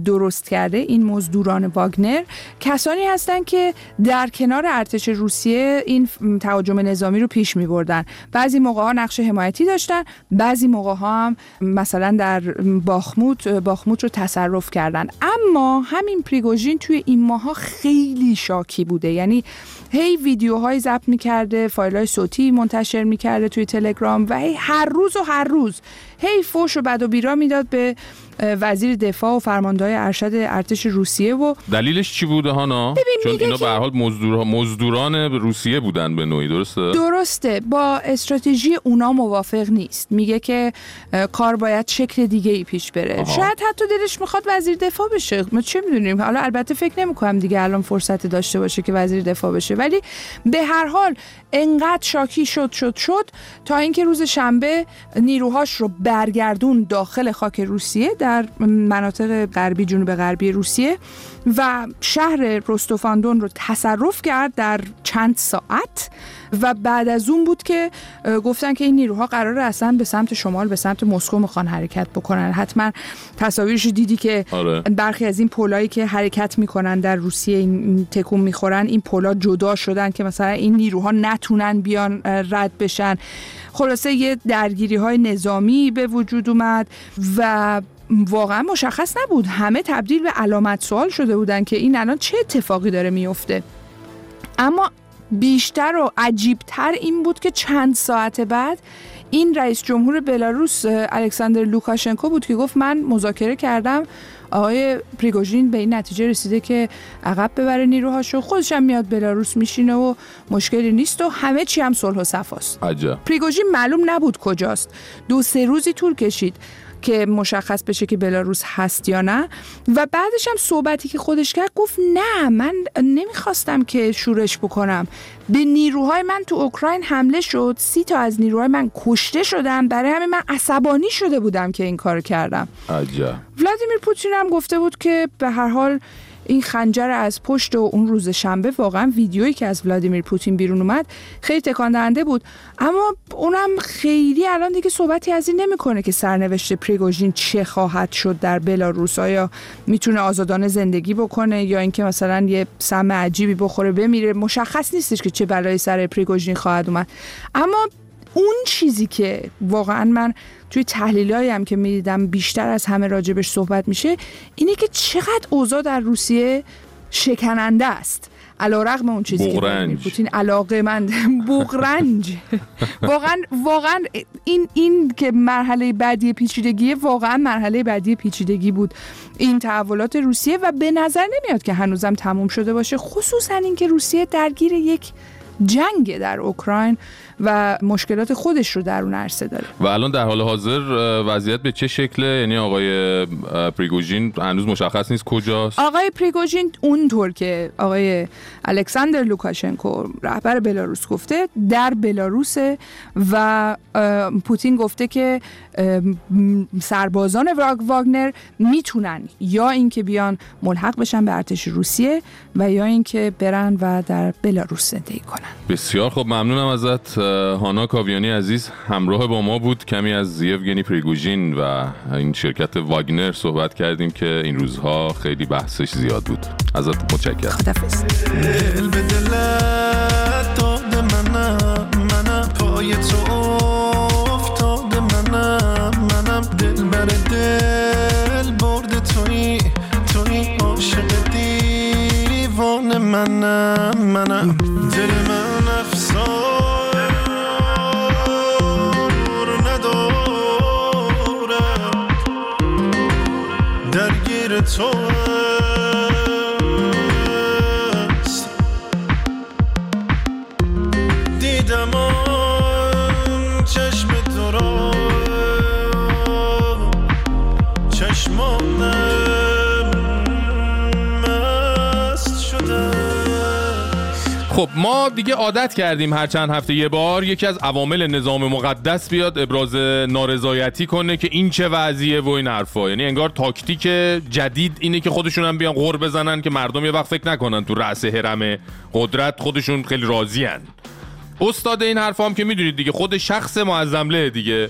درست کرده این مزدوران واگنر کسانی هستند که در کنار ارتش روسیه این تهاجم نظامی رو پیش می بردن بعضی موقع ها نقش حمایتی داشتن بعضی موقع ها هم مثلا در باخموت باخموت رو تصرف کردن. اما همین پریگوژین توی این ماها خیلی شاکی بوده. یعنی هی ویدیوهای ضبط می‌کرده فایل های صوتی منتشر می‌کرده توی تلگرام و هی هر روز و هر روز هی فوش و بد و بیرا می‌داد به وزیر دفاع و فرماندهای ارشد ارتش روسیه و دلیلش چی بوده هانا؟ چون اینا به حال مزدور مزدوران روسیه بودن به نوعی درسته؟ درسته. با استراتژی اونا موافق نیست. میگه که کار باید شکل دیگه ای پیش بره. آها. شاید حتی دلش می‌خواد وزیر دفاع بشه. ما چه می‌دونیم؟ حالا البته فکر نمی‌کنم دیگه الان فرصت داشته باشه که وزیر دفاع بشه. ولی به هر حال انقدر شاکی شد شد شد تا اینکه روز شنبه نیروهاش رو برگردون داخل خاک روسیه. در مناطق غربی جنوب غربی روسیه و شهر رستوفاندون رو تصرف کرد در چند ساعت و بعد از اون بود که گفتن که این نیروها قراره اصلا به سمت شمال به سمت مسکو می‌خوان حرکت بکنن حتما تصاویرش دیدی که آره. برخی از این پولایی که حرکت می‌کنن در روسیه این تکون می‌خورن این پولا جدا شدن که مثلا این نیروها نتونن بیان رد بشن خلاصه یه درگیری های نظامی به وجود اومد و واقعا مشخص نبود. همه تبدیل به علامت سوال شده بودن که این الان چه اتفاقی داره میفته. اما بیشتر و عجیبتر این بود که چند ساعت بعد این رئیس جمهور بلاروس الکساندر لوکاشنکو بود که گفت من مذاکره کردم آقای پریگوژین به این نتیجه رسیده که عقب ببره نیروهاشو. خودش هم میاد بلاروس میشینه و مشکلی نیست و همه چی هم صلح و صفاست. عجب. پریگوژین معلوم نبود کجاست. دو سه روزی طول کشید. که مشخص بشه که بلاروس هست یا نه. و بعدش هم صحبتی که خودش کرد گفت نه من نمی‌خواستم که شورش بکنم. به نیروهای من تو اوکراین حمله شد. سی تا از نیروهای من کشته شدن. برای همین من عصبانی شده بودم که این کار کردم. عجب. ولادیمیر پوتین هم گفته بود که به هر حال این خنجر از پشت و اون روز شنبه واقعا ویدیویی که از ولادیمیر پوتین بیرون اومد خیلی تکان دهنده بود. اما اونم خیلی الان دیگه صحبتی از این نمی‌کنه که سرنوشت پریگوژین چه خواهد شد در بلاروس. آیا می‌تونه آزادانه زندگی بکنه یا اینکه مثلا یه سم عجیبی بخوره بمیره؟ مشخص نیستش که چه بلایی سر پریگوژین خواهد اومد. اما اون چیزی که واقعا من توی تحلیل هم که می‌دیدم بیشتر از همه راجبش صحبت میشه اینه که چقدر اوضاع در روسیه شکننده است. علا رقم اون چیزی که بغرنج. ولادیمیر پوتین علاقه من بغرنج. واقعا واقعا این این که مرحله بعدی پیچیدگی واقعا مرحله بعدی پیچیدگی بود این تحولات روسیه و به نظر نمیاد که هنوزم تموم شده باشه خصوصا اینکه روسیه درگیر یک جنگ در اوکراین و مشکلات خودش رو در اون عرصه داره. و الان در حال حاضر وضعیت به چه شکله یعنی آقای پریگوژین هنوز مشخص نیست کجاست؟ آقای پریگوژین اونطور که آقای الکساندر لوکاشنکو رهبر بلاروس گفته در بلاروسه و پوتین گفته که سربازان واگ- واگنر می‌تونن یا اینکه بیان ملحق بشن به ارتش روسیه و یا اینکه برن و در بلاروس زندگی کنن. بسیار خب ممنونم ازت. هانا کاویانی عزیز همراه با ما بود کمی از یوگنی پریگوژین و این شرکت واگنر صحبت کردیم که این روزها خیلی بحثش زیاد بود ازت متشکرم خدافظ درگیر خب ما دیگه عادت کردیم هر چند هفته یه بار یکی از عوامل نظام مقدس بیاد ابراز نارضایتی کنه که این چه وضعیه و این حرفا. یعنی انگار تاکتیک جدید اینه که خودشون هم بیان غور بزنن که مردم یه وقت فکر نکنن تو رأس هرم قدرت خودشون خیلی راضیان استاد این حرفا هم که می‌دونید دیگه خود شخص معظمله دیگه.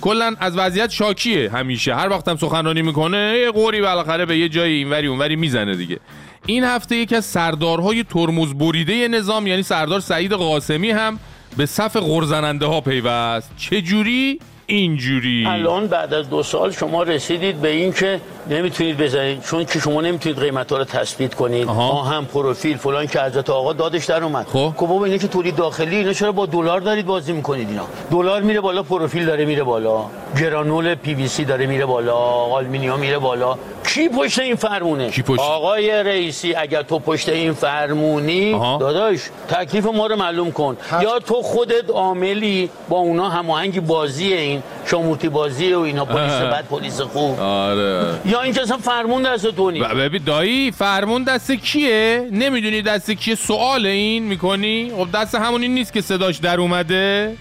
کلا از وضعیت شاکیه همیشه. هر وقت هم سخنرانی می‌کنه یه قوری بالاخره به یه جایی اینوری اونوری می‌زنه دیگه. این هفته یکی از سردارهای ترمز بریده نظام یعنی سردار سعید قاسمی هم به صف غرزننده ها پیوست. چجوری؟ اینجوری. الان بعد از دو سال شما رسیدید به این که نمی‌تونید بزنید چون که شما نمی‌تونید قیمت ها رو تثبیت کنید. ما هم پروفیل فلان که حضرت آقا دادش در اومد. خب. بابا اینه که تولید داخلی اینا چرا با دلار دارید بازی می‌کنید اینا؟ دلار میره بالا پروفیل داره میره بالا. گرانول پی وی سی داره میره بالا آلومینیوم میره بالا. کی پشت این فرمونه؟ کی پشت؟ آقای رئیسی اگر تو پشت این فرمونی آها. داداش تکلیف ما رو معلوم کن. یا تو خودت عاملی با اونا هماهنگ بازی این شامورتی بازی و اینا پلیس. بد پلیس خوب. آره. یا اینکه اصلا فرمون دست تو نیست. ب- ببین دایی فرمون دست کیه؟ نمی‌دونی دست کیه؟ سوال این می‌کنی؟ خب دست همونی نیست که صداش در اومده.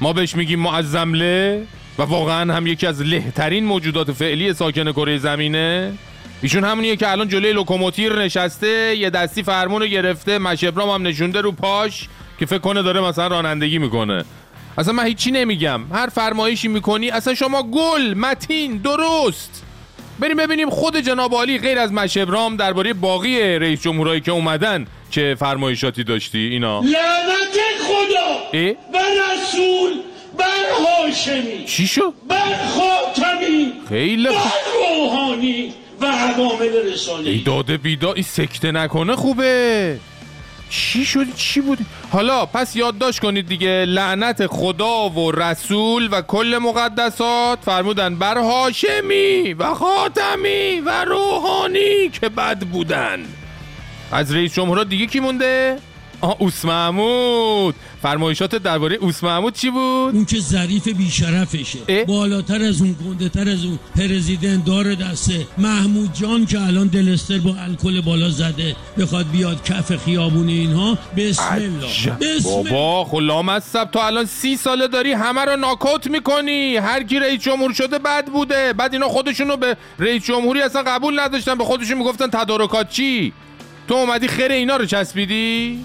ما بهش میگیم معظمله. و واقعا هم یکی از لهترین موجودات فعلی ساکن کره زمینه. ایشون همونیه که الان جلوی لوکوموتیر نشسته یه دستی فرمون رو گرفته مشبرام هم نشونده رو پاش که فکر کنه داره مثلا رانندگی می‌کنه. اصلا من هیچی نمیگم. هر فرمایشی می‌کنی اصلا شما گل متین درست. بریم ببینیم خود جناب عالی غیر از مشبرام درباره باقی رئیس جمهورایی که اومدن چه فرمایشاتی داشتی اینا. لعنت خدا؟ بر رسول! بر هاشمی چی شد؟ بر خاتمی خیلی بر. روحانی و عوامل رسانه ای داده بیدا این سکته نکنه خوبه. چی شد؟ چی بود؟ حالا پس یادداشت کنید دیگه لعنت خدا و رسول و کل مقدسات فرمودن بر هاشمی و خاتمی و روحانی که بد بودن. از رئیس جمهورها دیگه کی مونده؟ آه اوس محمود. فرمایشات درباره اوس محمود چی بود؟ اون که ظریف بیشرفشه. بالاتر از اون گنده تر از اون پرزیدنت دار دسته. محمود جان که الان دلستر با الکل بالا زده. بخواد بیاد کف خیابون اینها. بسم الله. بسم الله بابا خلام از سب تو الان سی ساله داری همه رو ناکوت می‌کنی. هر کی رئیس جمهور شده بد بوده. بعد اینا خودشونو به رئیس جمهوری اصلا قبول نداشتن. به خودشون می‌گفتن تدارکات چی؟ تو اومدی خیر اینا رو چسبیدی؟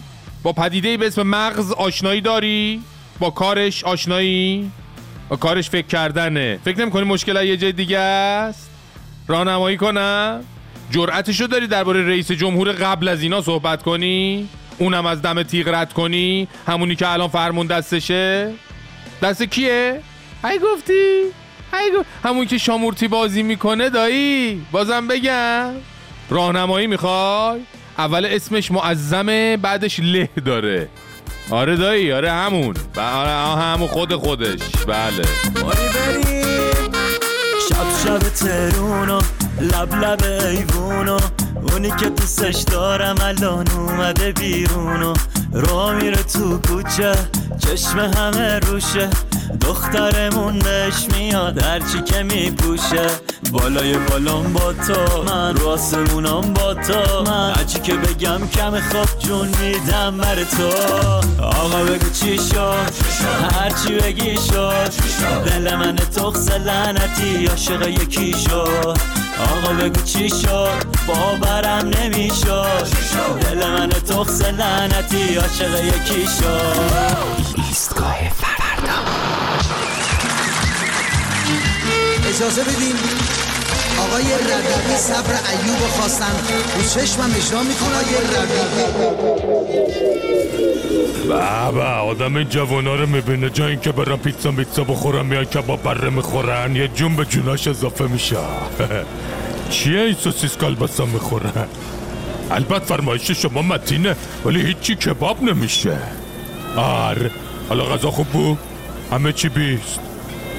با پدیده به اسم مغز آشنایی داری؟ با کارش آشنایی؟ با کارش فکر کردنه. فکر نمی‌کنی مشکل از یه جای دیگه است؟ راهنمایی کنم؟ جرأتشو داری درباره رئیس جمهور قبل از اینا صحبت کنی؟ اونم از دم تیغ رد کنی؟ همونی که الان فرمون دستشه؟ دست کیه؟ ای گفتی؟ ای گفت همون که شامورتی بازی می‌کنه دایی بازم بگم. راهنمایی می‌خوای؟ اول اسمش معظمه بعدش له داره. آره دایی آره همون. ب- آره همون خود خودش. بله. باری بریم شب شب ترونو لب لب ایوونو اونی که دوستش دارم الان اومده بیرونو را میره تو کوچه. چشم همه روشه. دخترمون بهش میاد هرچی که میپوشه. بالای بالام با تو من رو آسمونام با تو. من هرچی که بگم کم خواب جون میدم بر تو. آقا بگو چی شد؟ هرچی بگی شد. دل من تخص لعنتی عاشق یکی شد. آقا بگو چی شد؟ باورم نمی‌شد. دل من تخص لعنتی عاشق یکی شد. ایستگاه فردا اجازه بدین؟ آقای ربیعی صبر ایوب رو خواستن رو چشمم اجرا می‌کنه آقای بابا آدم جوانا رو می‌بینه. جا اینکه برن پیتزا میتزا بخورن میان کباب بره می‌خورن. یه جون به جوناش اضافه میشه. چیه این سوسیس کالباسا می‌خورن البته فرمایش شما متینه ولی هیچی کباب نمیشه. آره. حالا غذا خوب بود؟ همه چی بیست.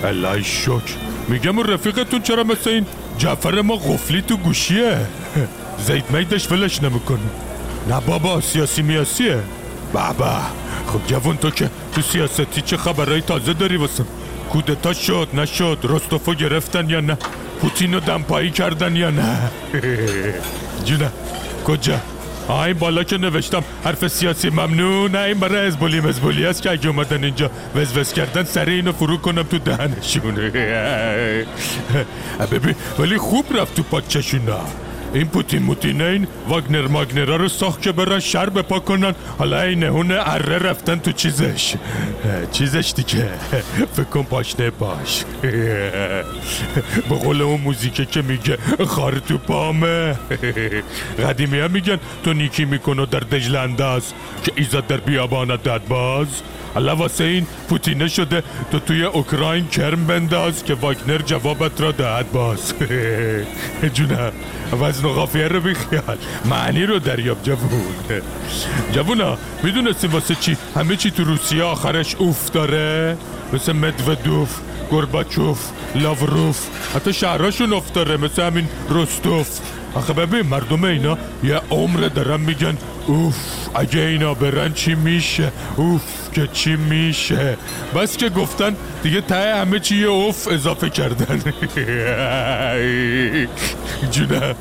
الهی شکر. میگم اون رفیقتون چرا مثل این جعفر ما غفلی تو گوشیه؟ زید میدش ولش نمی‌کنه. نه بابا سیاسی میاسیه. بابا خب جوان تو که تو سیاستی چه خبرهای تازه داری واسم؟ کودتا شد نشد رستوفو گرفتن یا نه؟ پوتینو دمپایی کردن یا نه؟ جونه کجا؟ این بالا که نوشتم حرف سیاسی ممنون. نه این برای ازبولی مزبولی است که اگه اومدن اینجا وز کردن سر اینو فرو کنم تو دهنشون. ببین ولی خوب رفت تو پاچشونا این پوتین موتینین واگنر ماگنرا رو ساخت که برن شر بپا کنن حالا این نهون اره رفتن تو چیزش. چیزش دیگه. فکر پاشنه باش. به قول اون موزیکه که میگه خار تو پامه. قدیمی هم میگن تو نیکی میکنو در دجل انداز که ایزاد در بیابان داد باز. حالا واسه این پوتینه شده تو توی اوکراین کرم بنداز که واگنر جوابت را دهد باز. جونم وزن و قافیه رو بیخیال. معنی رو دریاب جوون. جوونا می‌دونستی واسه چی؟ همه چی تو روسیه آخرش اوف داره؟ مثل مدودوف گرباچوف لاوروف. حتی شهراشون اوف داره مثل همین رستوف. آخه ببین مردم اینا یه عمر دارن میگن اوف اگه اینا برن چی میشه اوف که چی میشه بس که گفتن دیگه ته همه چی یه اوف اضافه کردن جونه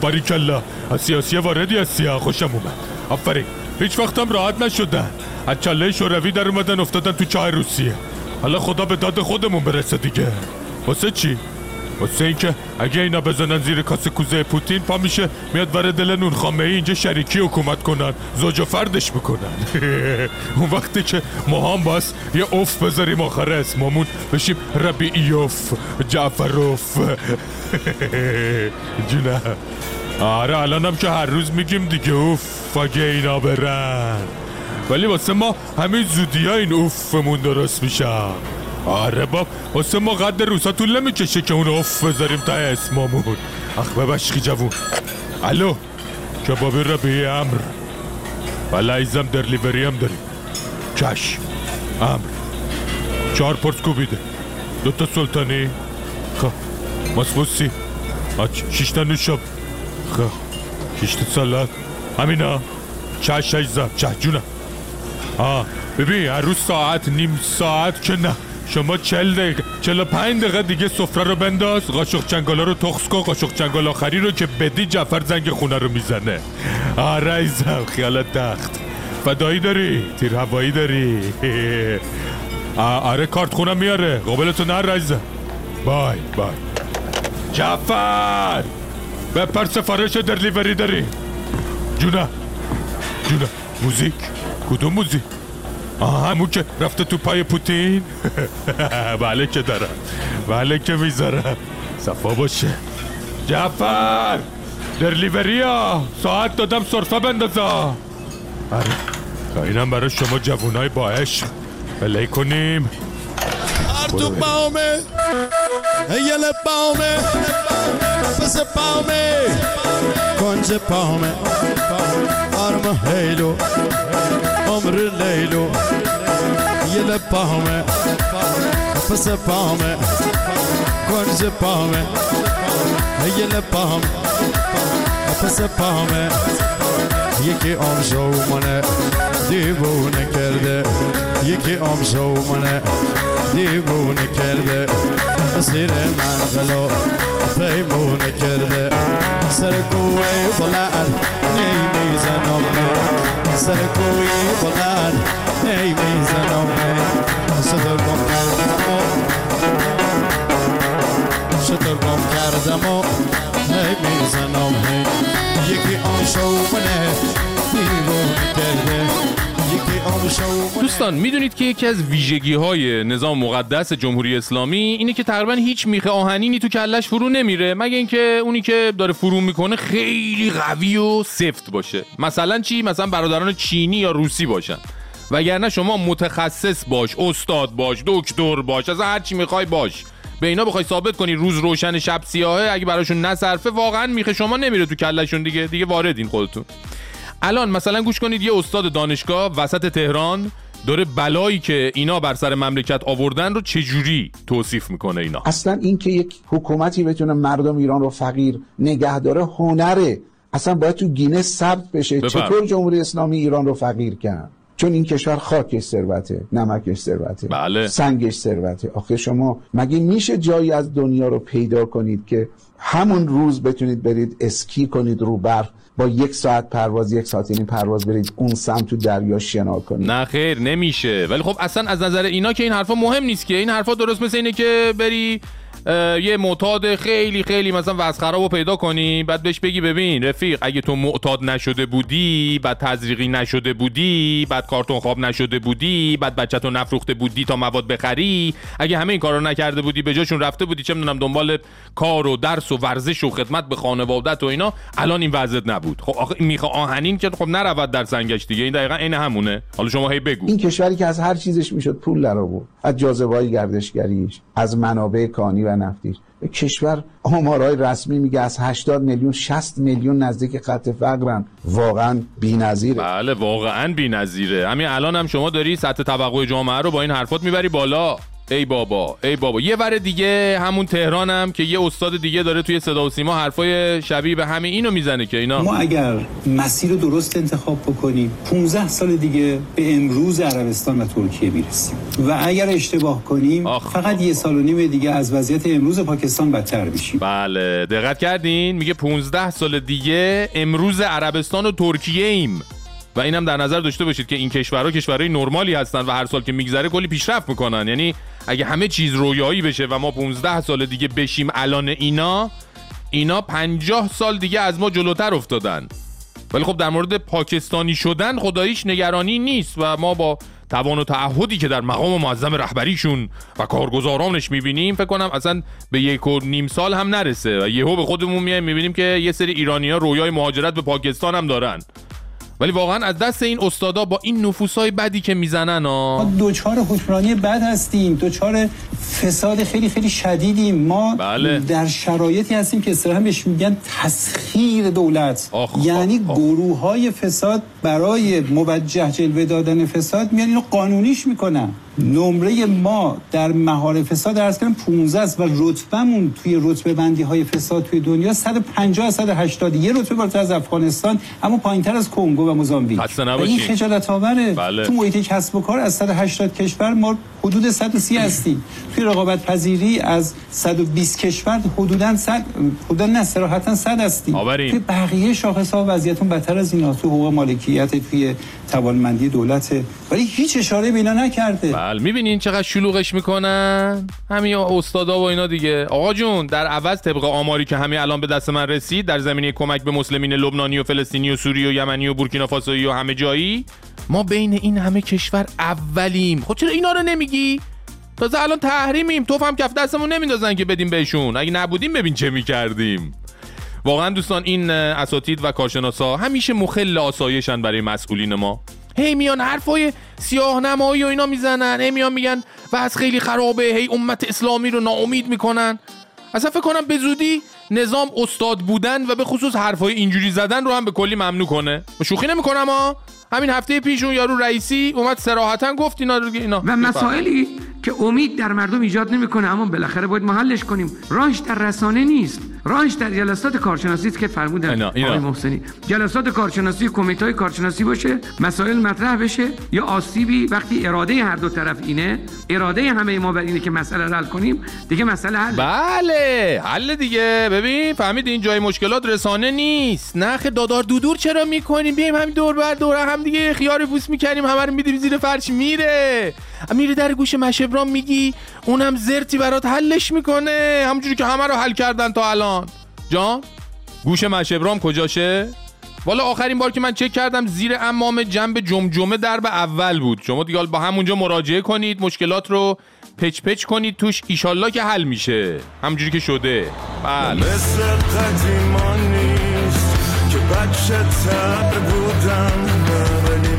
باری کلا از سیاسی واردی سیاه خوشم اومد آفرین هیچ وقتم راحت نشدن از چله شوروی در اومدن افتادن تو چاه روسیه حالا خدا به داد خودمون برسه دیگه واسه چی؟ واسه اینکه اگه اینا بزنن زیر کاسه کوزه پوتین پا میشه میاد ور دل نون خامه ای اینجا شریکی حکومت کنن زوج و فردش بکنن. اون وقتی که ما هم باس یه اوف بذاریم آخر اسممون بشیم ربیعیوف جعفروف جونه. آره الانم که هر روز میگیم دیگه اوف اگه اینا برن. ولی واسه ما همین زودی ها این اوفمون درست میشن آره باب واسه ما قد روسا طول نمی‌کشه که اون اف بذاریم تا اسمامون. اخ ببشقی جوون. الو کبابی را به امر. بله ایزم در لیوری هم داریم. چشم امر. چهار پرس کوبیده. دوتا سلطانی. خب ماسبوسی آچ شیشتا نوشاب. خب شیشتا سالات همینا. چش ایزم چه جونم. آه ببین روز ساعت نیم ساعت که نه. شما چل دقیقه چل پنج دقیقه دیگه سفره رو بنداز. قاشق چنگالا رو تخص کن. قاشق چنگال آخری رو که بدی جعفر زنگ خونه رو می‌زنه. آره ایزم خیالت تخت فدایی داری؟ تیر هوایی داری؟ آره کارت خونه میاره. قابلتو نر رایزم بای بای. جعفر! بپر سفارش درلیوری داری. جونه جونه موزیک. کدوم موزیک؟ آه همون که رفته تو پای پوتین بله که دارم بله که می‌ذارم صفا باشه جعفر در لیوریا ساعت دادم صرفه بندازا آره اینم برای شما جوونای با عشق بلی کنیم تو بامه یل بامه پس بامه کنج پامه آرم هیلو عمر ليلو يلباهم فسباهم كون زباهم يلباهم فسباهم یکی آمشو منة. دیوونه کرده یکی آمشو منة. دیوونه کرده سیر من غلو. پیمونه کرده سر کوه بلند نیمی زنم نه سر کوی بلند نیمیزنم صدر گم کردم و صدر گم کردم و نیمیزنم یکی آن شو منه دیوونه کرده دوستان می‌دونید که یکی از ویژگی های نظام مقدس جمهوری اسلامی اینه که تقریبا هیچ میخه آهنینی تو کلش فرو نمیره مگه اینکه اونی که داره فرو می‌کنه خیلی قوی و سفت باشه. مثلا چی؟ مثلا برادران چینی یا روسی باشن. وگرنه شما متخصص باش استاد باش دکتر باش از هر چی می‌خوای باش. به اینا بخوای ثابت کنی روز روشن شب سیاهه اگه براشون نصرفه واقعا میخه شما نمیره تو کلشون دیگه دیگه واردین خودتون. الان مثلا گوش کنید یه استاد دانشگاه وسط تهران داره بلایی که اینا بر سر مملکت آوردن رو چجوری توصیف می‌کنه اینا؟ اصلا اینکه یک حکومتی بتونه مردم ایران رو فقیر نگه داره هنره. اصلا باید تو گینه ثبت بشه. بفرم. چطور جمهوری اسلامی ایران رو فقیر کرد؟ چون این کشور خاکش ثروته نمکش ثروته بله. سنگش ثروته. آخه شما مگه میشه جایی از دنیا رو پیدا کنید که همون روز بتونید برید اسکی کنید رو برف با یک ساعت پرواز یک ساعت این پرواز برید اون سمت تو دریا شنا کنید. نه خیر نمیشه. ولی خب اصلا از نظر اینا که این حرفا مهم نیست که. این حرفا درست مثل اینه که بری یه معتاد خیلی خیلی مثلا وز خراب رو پیدا کنی بعد بهش بگی ببین رفیق اگه تو معتاد نشده بودی بعد تزریقی نشده بودی بعد کارتون خواب نشده بودی بعد بچه تو نفروخته بودی تا مواد بخری اگه همه این کارا رو نکرده بودی به جاشون رفته بودی چه می‌دونم دنبال کار و درس و ورزش و خدمت به خانوادت و اینا الان این وضعیت نبود. خب آخه میخه آهنین که خب نرود در سنگش دیگه این دقیقا عین همونه. حالا شما هی بگو. این کشوری که از هر چیزش می‌شد پول در آورد از جاذبه گردشگریش از منابع کانی و نفتیش به کشور آمارهای رسمی میگه از 80 میلیون 60 میلیون نزدیک خط فقرن. واقعا بی‌نظیره. بله واقعا بی‌نظیره. همین الان هم شما داری سطح توقع جامعه رو با این حرفات می‌بری بالا. ای بابا ای بابا. یه ور دیگه همون تهرانم که یه استاد دیگه داره توی صدا و سیما حرفای شبیه به همین اینو می‌زنه که اینا. ما اگر مسیر درست انتخاب بکنیم 15 سال دیگه به امروز عربستان و ترکیه می‌رسیم. و اگر اشتباه کنیم فقط یه سال و نیم دیگه از وضعیت امروز پاکستان بدتر میشیم. بله دقت کردین؟ میگه 15 سال دیگه امروز عربستان و ترکیه ایم و اینم در نظر داشته باشید که این کشورها کشورهای نرمالی هستن و هر سال که میگذره کلی پیشرفت می‌کنن. یعنی اگه همه چیز رویایی بشه و ما 15 سال دیگه بشیم الان اینا اینا 50 سال دیگه از ما جلوتر افتادن. ولی خب در مورد پاکستانی شدن خداییش نگرانی نیست و ما با توان و تعهدی که در مقام معظم رهبریشون و کارگزارانش می‌بینیم فکر کنم اصلا به یک و نیم سال هم نرسه و یهو به خودمون میایم می‌بینیم که یه سری ایرانی ها رویای مهاجرت به پاکستان هم دارن. ولی واقعا از دست این استادا با این نفوسای بدی که می‌زنن ما ها دوچار حکمرانی بد هستیم دوچار فساد خیلی خیلی شدیدیم. ما بله. در شرایطی هستیم که اصطلاحا بهش میگن تسخیر دولت. یعنی گروه های فساد برای موجه جلوه دادن فساد میان اینو قانونیش می‌کنن. نمره ما در مهار فساد ارز کردم 15 است و رتبهمون توی رتبه بندی های فساد توی دنیا 150 از 180 یه رتبه بالاتر از افغانستان اما پایینتر از کنگو و موزامبیک. و این. خجالت آوره بله. تو محیط کسب و کار از 180 کشور ما حدود 130 هستیم. توی رقابت پذیری از 120 کشور حدودا 100 حدودا نه صراحتا 100 هستیم. توی بقیه شاخص ها وضعیتون بدتر از اینا تو حقوق مالکیت توی توانمندی دولت. ولی هیچ اشاره به اینا نکرده. بله. می‌بینین چقدر شلوغش می‌کنن؟ همین استادا و اینا دیگه. آقا جون در عوض طبق آماری که همین الان به دست من رسید در زمینه کمک به مسلمین لبنانی و فلسطینی و سوری و یمنی و بورکینافاسویی و همه جایی ما بین این همه کشور اولیم. خب چرا اینا رو نمیگی؟ تازه الان تحریمیم. توف هم کف دستمون نمیندازن که بدیم بهشون. اگه نبودیم ببین چه می‌کردیم. واقعا دوستان این اساتید و کارشناسا همیشه مخل آسایشن برای مسئولین ما. هی میان حرفای سیاه نمایی و اینا می‌زنن هی میان میگن و خیلی خرابه هی امت اسلامی رو ناامید می‌کنن. اصلا فکر کنم به زودی نظام استاد بودن و به خصوص حرفای اینجوری زدن رو هم به کلی ممنوع کنه. شوخی نمی‌کنم ها همین هفته پیش اون یارو رئیسی اومد صراحتا گفت اینا رو اینا. و مسائلی که امید در مردم ایجاد نمی‌کنه اما بالاخره باید محلش کنیم. راهش در رسانه نیست. راهش در جلسات کارشناسی که فرمودن. آقای محسنی جلسات کارشناسی کمیته های کارشناسی باشه مسائل مطرح بشه یا آسیبی وقتی اراده هر دو طرف اینه اراده همه ما بر اینه که مسئله رو حل کنیم دیگه مسئله حل بله حل دیگه. ببین فهمید این جای مشکلات رسانه نیست. نخ دادار دودور چرا می‌کنیم؟ بیایم همین دور بر دور هم دیگه خیار پوست می‌کنیم همه رو میدیم زیر فرش میره. میره در گوش مشبرام میگی اونم زرتی برات حلش می‌کنه. همونجوری که همه رو حل کردن تا الان. جان گوش مشبرام کجاشه؟ والا آخرین بار که من چک کردم زیر امام جنب جمجمه درب اول بود. شما دیگه با همونجا مراجعه کنید مشکلات رو پچ پچ کنید توش ایشالله که حل میشه. همونجوری که شده. بله. مثل نیست که بچه تر بودم ولی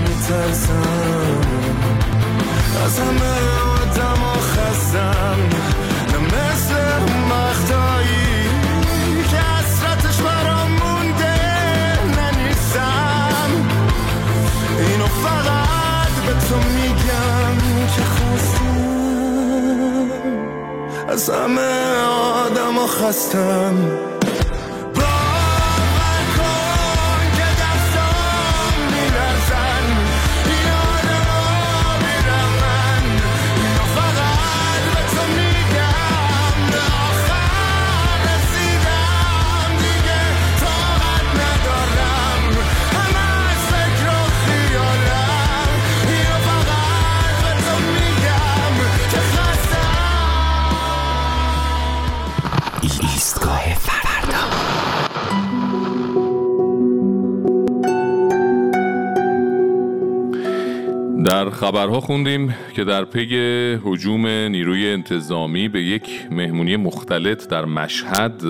زن نه مثل مختایی که حسرتش برام مونده نه نیستم. اینو فقط به تو میگم که خواستم از همه آدم خستم. خبرها خوندیم که در پی هجوم نیروی انتظامی به یک مهمونی مختلط در مشهد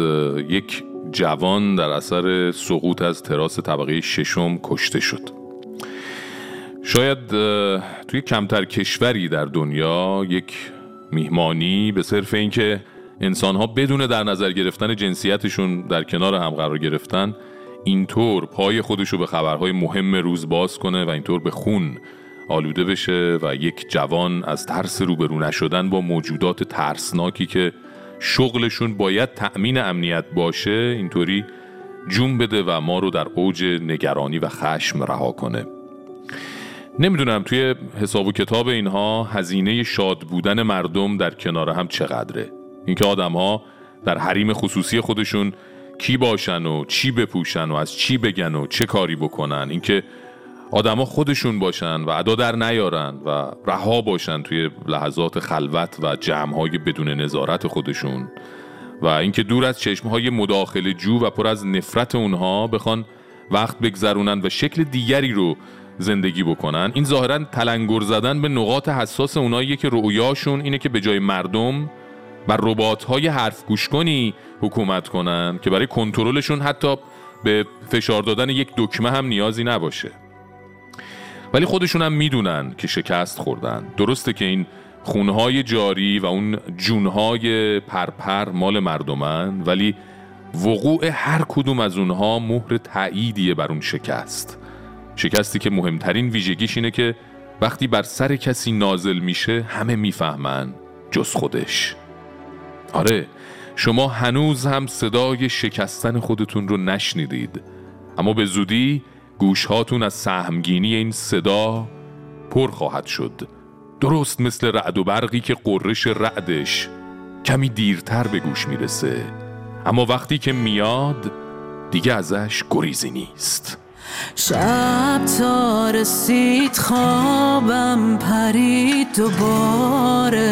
یک جوان در اثر سقوط از تراس طبقه ششم کشته شد. شاید توی کمتر کشوری در دنیا یک میهمانی به صرف اینکه انسانها بدون در نظر گرفتن جنسیتشون در کنار هم قرار گرفتن اینطور پای خودشو به خبرهای مهم روز باز کنه و اینطور به خون آلوده بشه و یک جوان از ترس روبرو نشدن با موجودات ترسناکی که شغلشون باید تأمین امنیت باشه اینطوری جون بده و ما رو در اوج نگرانی و خشم رها کنه. نمی‌دونم توی حساب و کتاب اینها هزینه شاد بودن مردم در کنار هم چقدره. اینکه آدم ها در حریم خصوصی خودشون کی باشن و چی بپوشن و از چی بگن و چه کاری بکنن. اینکه آدما خودشون باشن و ادا در نیارن و رها باشن توی لحظات خلوت و جمعهای بدون نظارت خودشون. و اینکه دور از چشمهای مداخله جو و پر از نفرت اونها بخوان وقت بگذرونن و شکل دیگری رو زندگی بکنن این ظاهرا تلنگر زدن به نقاط حساس اوناییه که رؤیاشون اینه که به جای مردم و ربات های حرف گوش کنی حکومت کنن که برای کنترلشون حتی به فشار دادن یک دکمه هم نیازی نباشه. ولی خودشون هم می‌دونن که شکست خوردن. درسته که این خونهای جاری و اون جونهای پرپر مال مردمن ولی وقوع هر کدوم از اونها مهر تأییدیه بر اون شکست. شکستی که مهمترین ویژگیش اینه که وقتی بر سر کسی نازل میشه همه می‌فهمن جز خودش. آره شما هنوز هم صدای شکستن خودتون رو نشنیدید. اما به زودی گوشهاتون از سهمگینی این صدا پر خواهد شد. درست مثل رعد و برقی که قررش رعدش کمی دیرتر به گوش می‌رسه. اما وقتی که میاد دیگه ازش گریزی نیست. شب تا رسید خوابم پرید دوباره.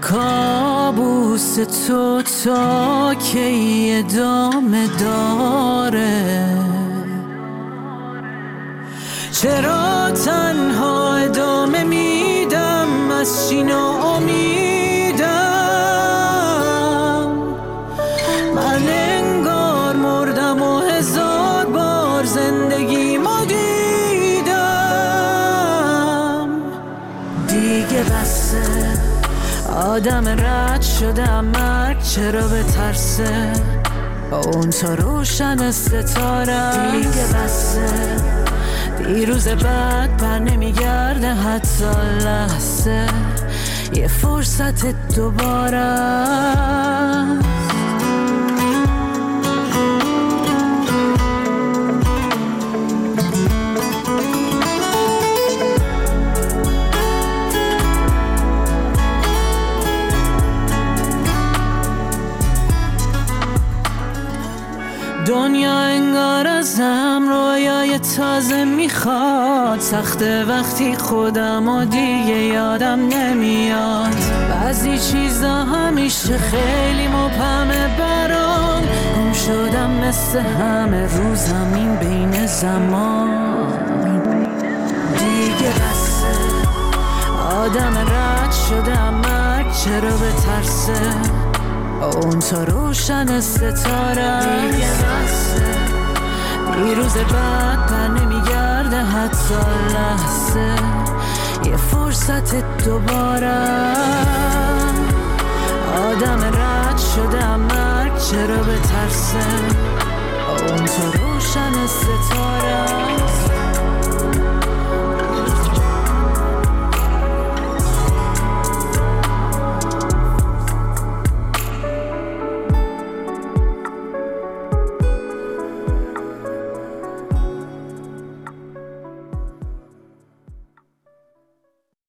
کابوس تو تا کی ادامه داره؟ چرا تنها ادامه میدم؟ از چی ناامیدم آدم رد شدم مرگ چرا به ترسه؟ اون تا روشن ستارم دیگه بسه. دیروز بعد بر نمیگرده حتی لحظه. یه فرصت دوباره. دنیا انگار ازم رویای تازه می‌خواد. سخته وقتی خودم و دیگه یادم نمیاد. بعضی چیزا همیشه خیلی مبهمه برام. گم شدم مثل همه رو زمین بین زمان. دیگه بسه. آدم رد شدم مرگ چرا به ترسه؟ اون تا روشن ستاره دیگه دیروز بعد بر نمیگرده حتی لحظه. یه فرصت دوباره. آدم رد شده مرگ چرا به ترسه اون تا روشن ستاره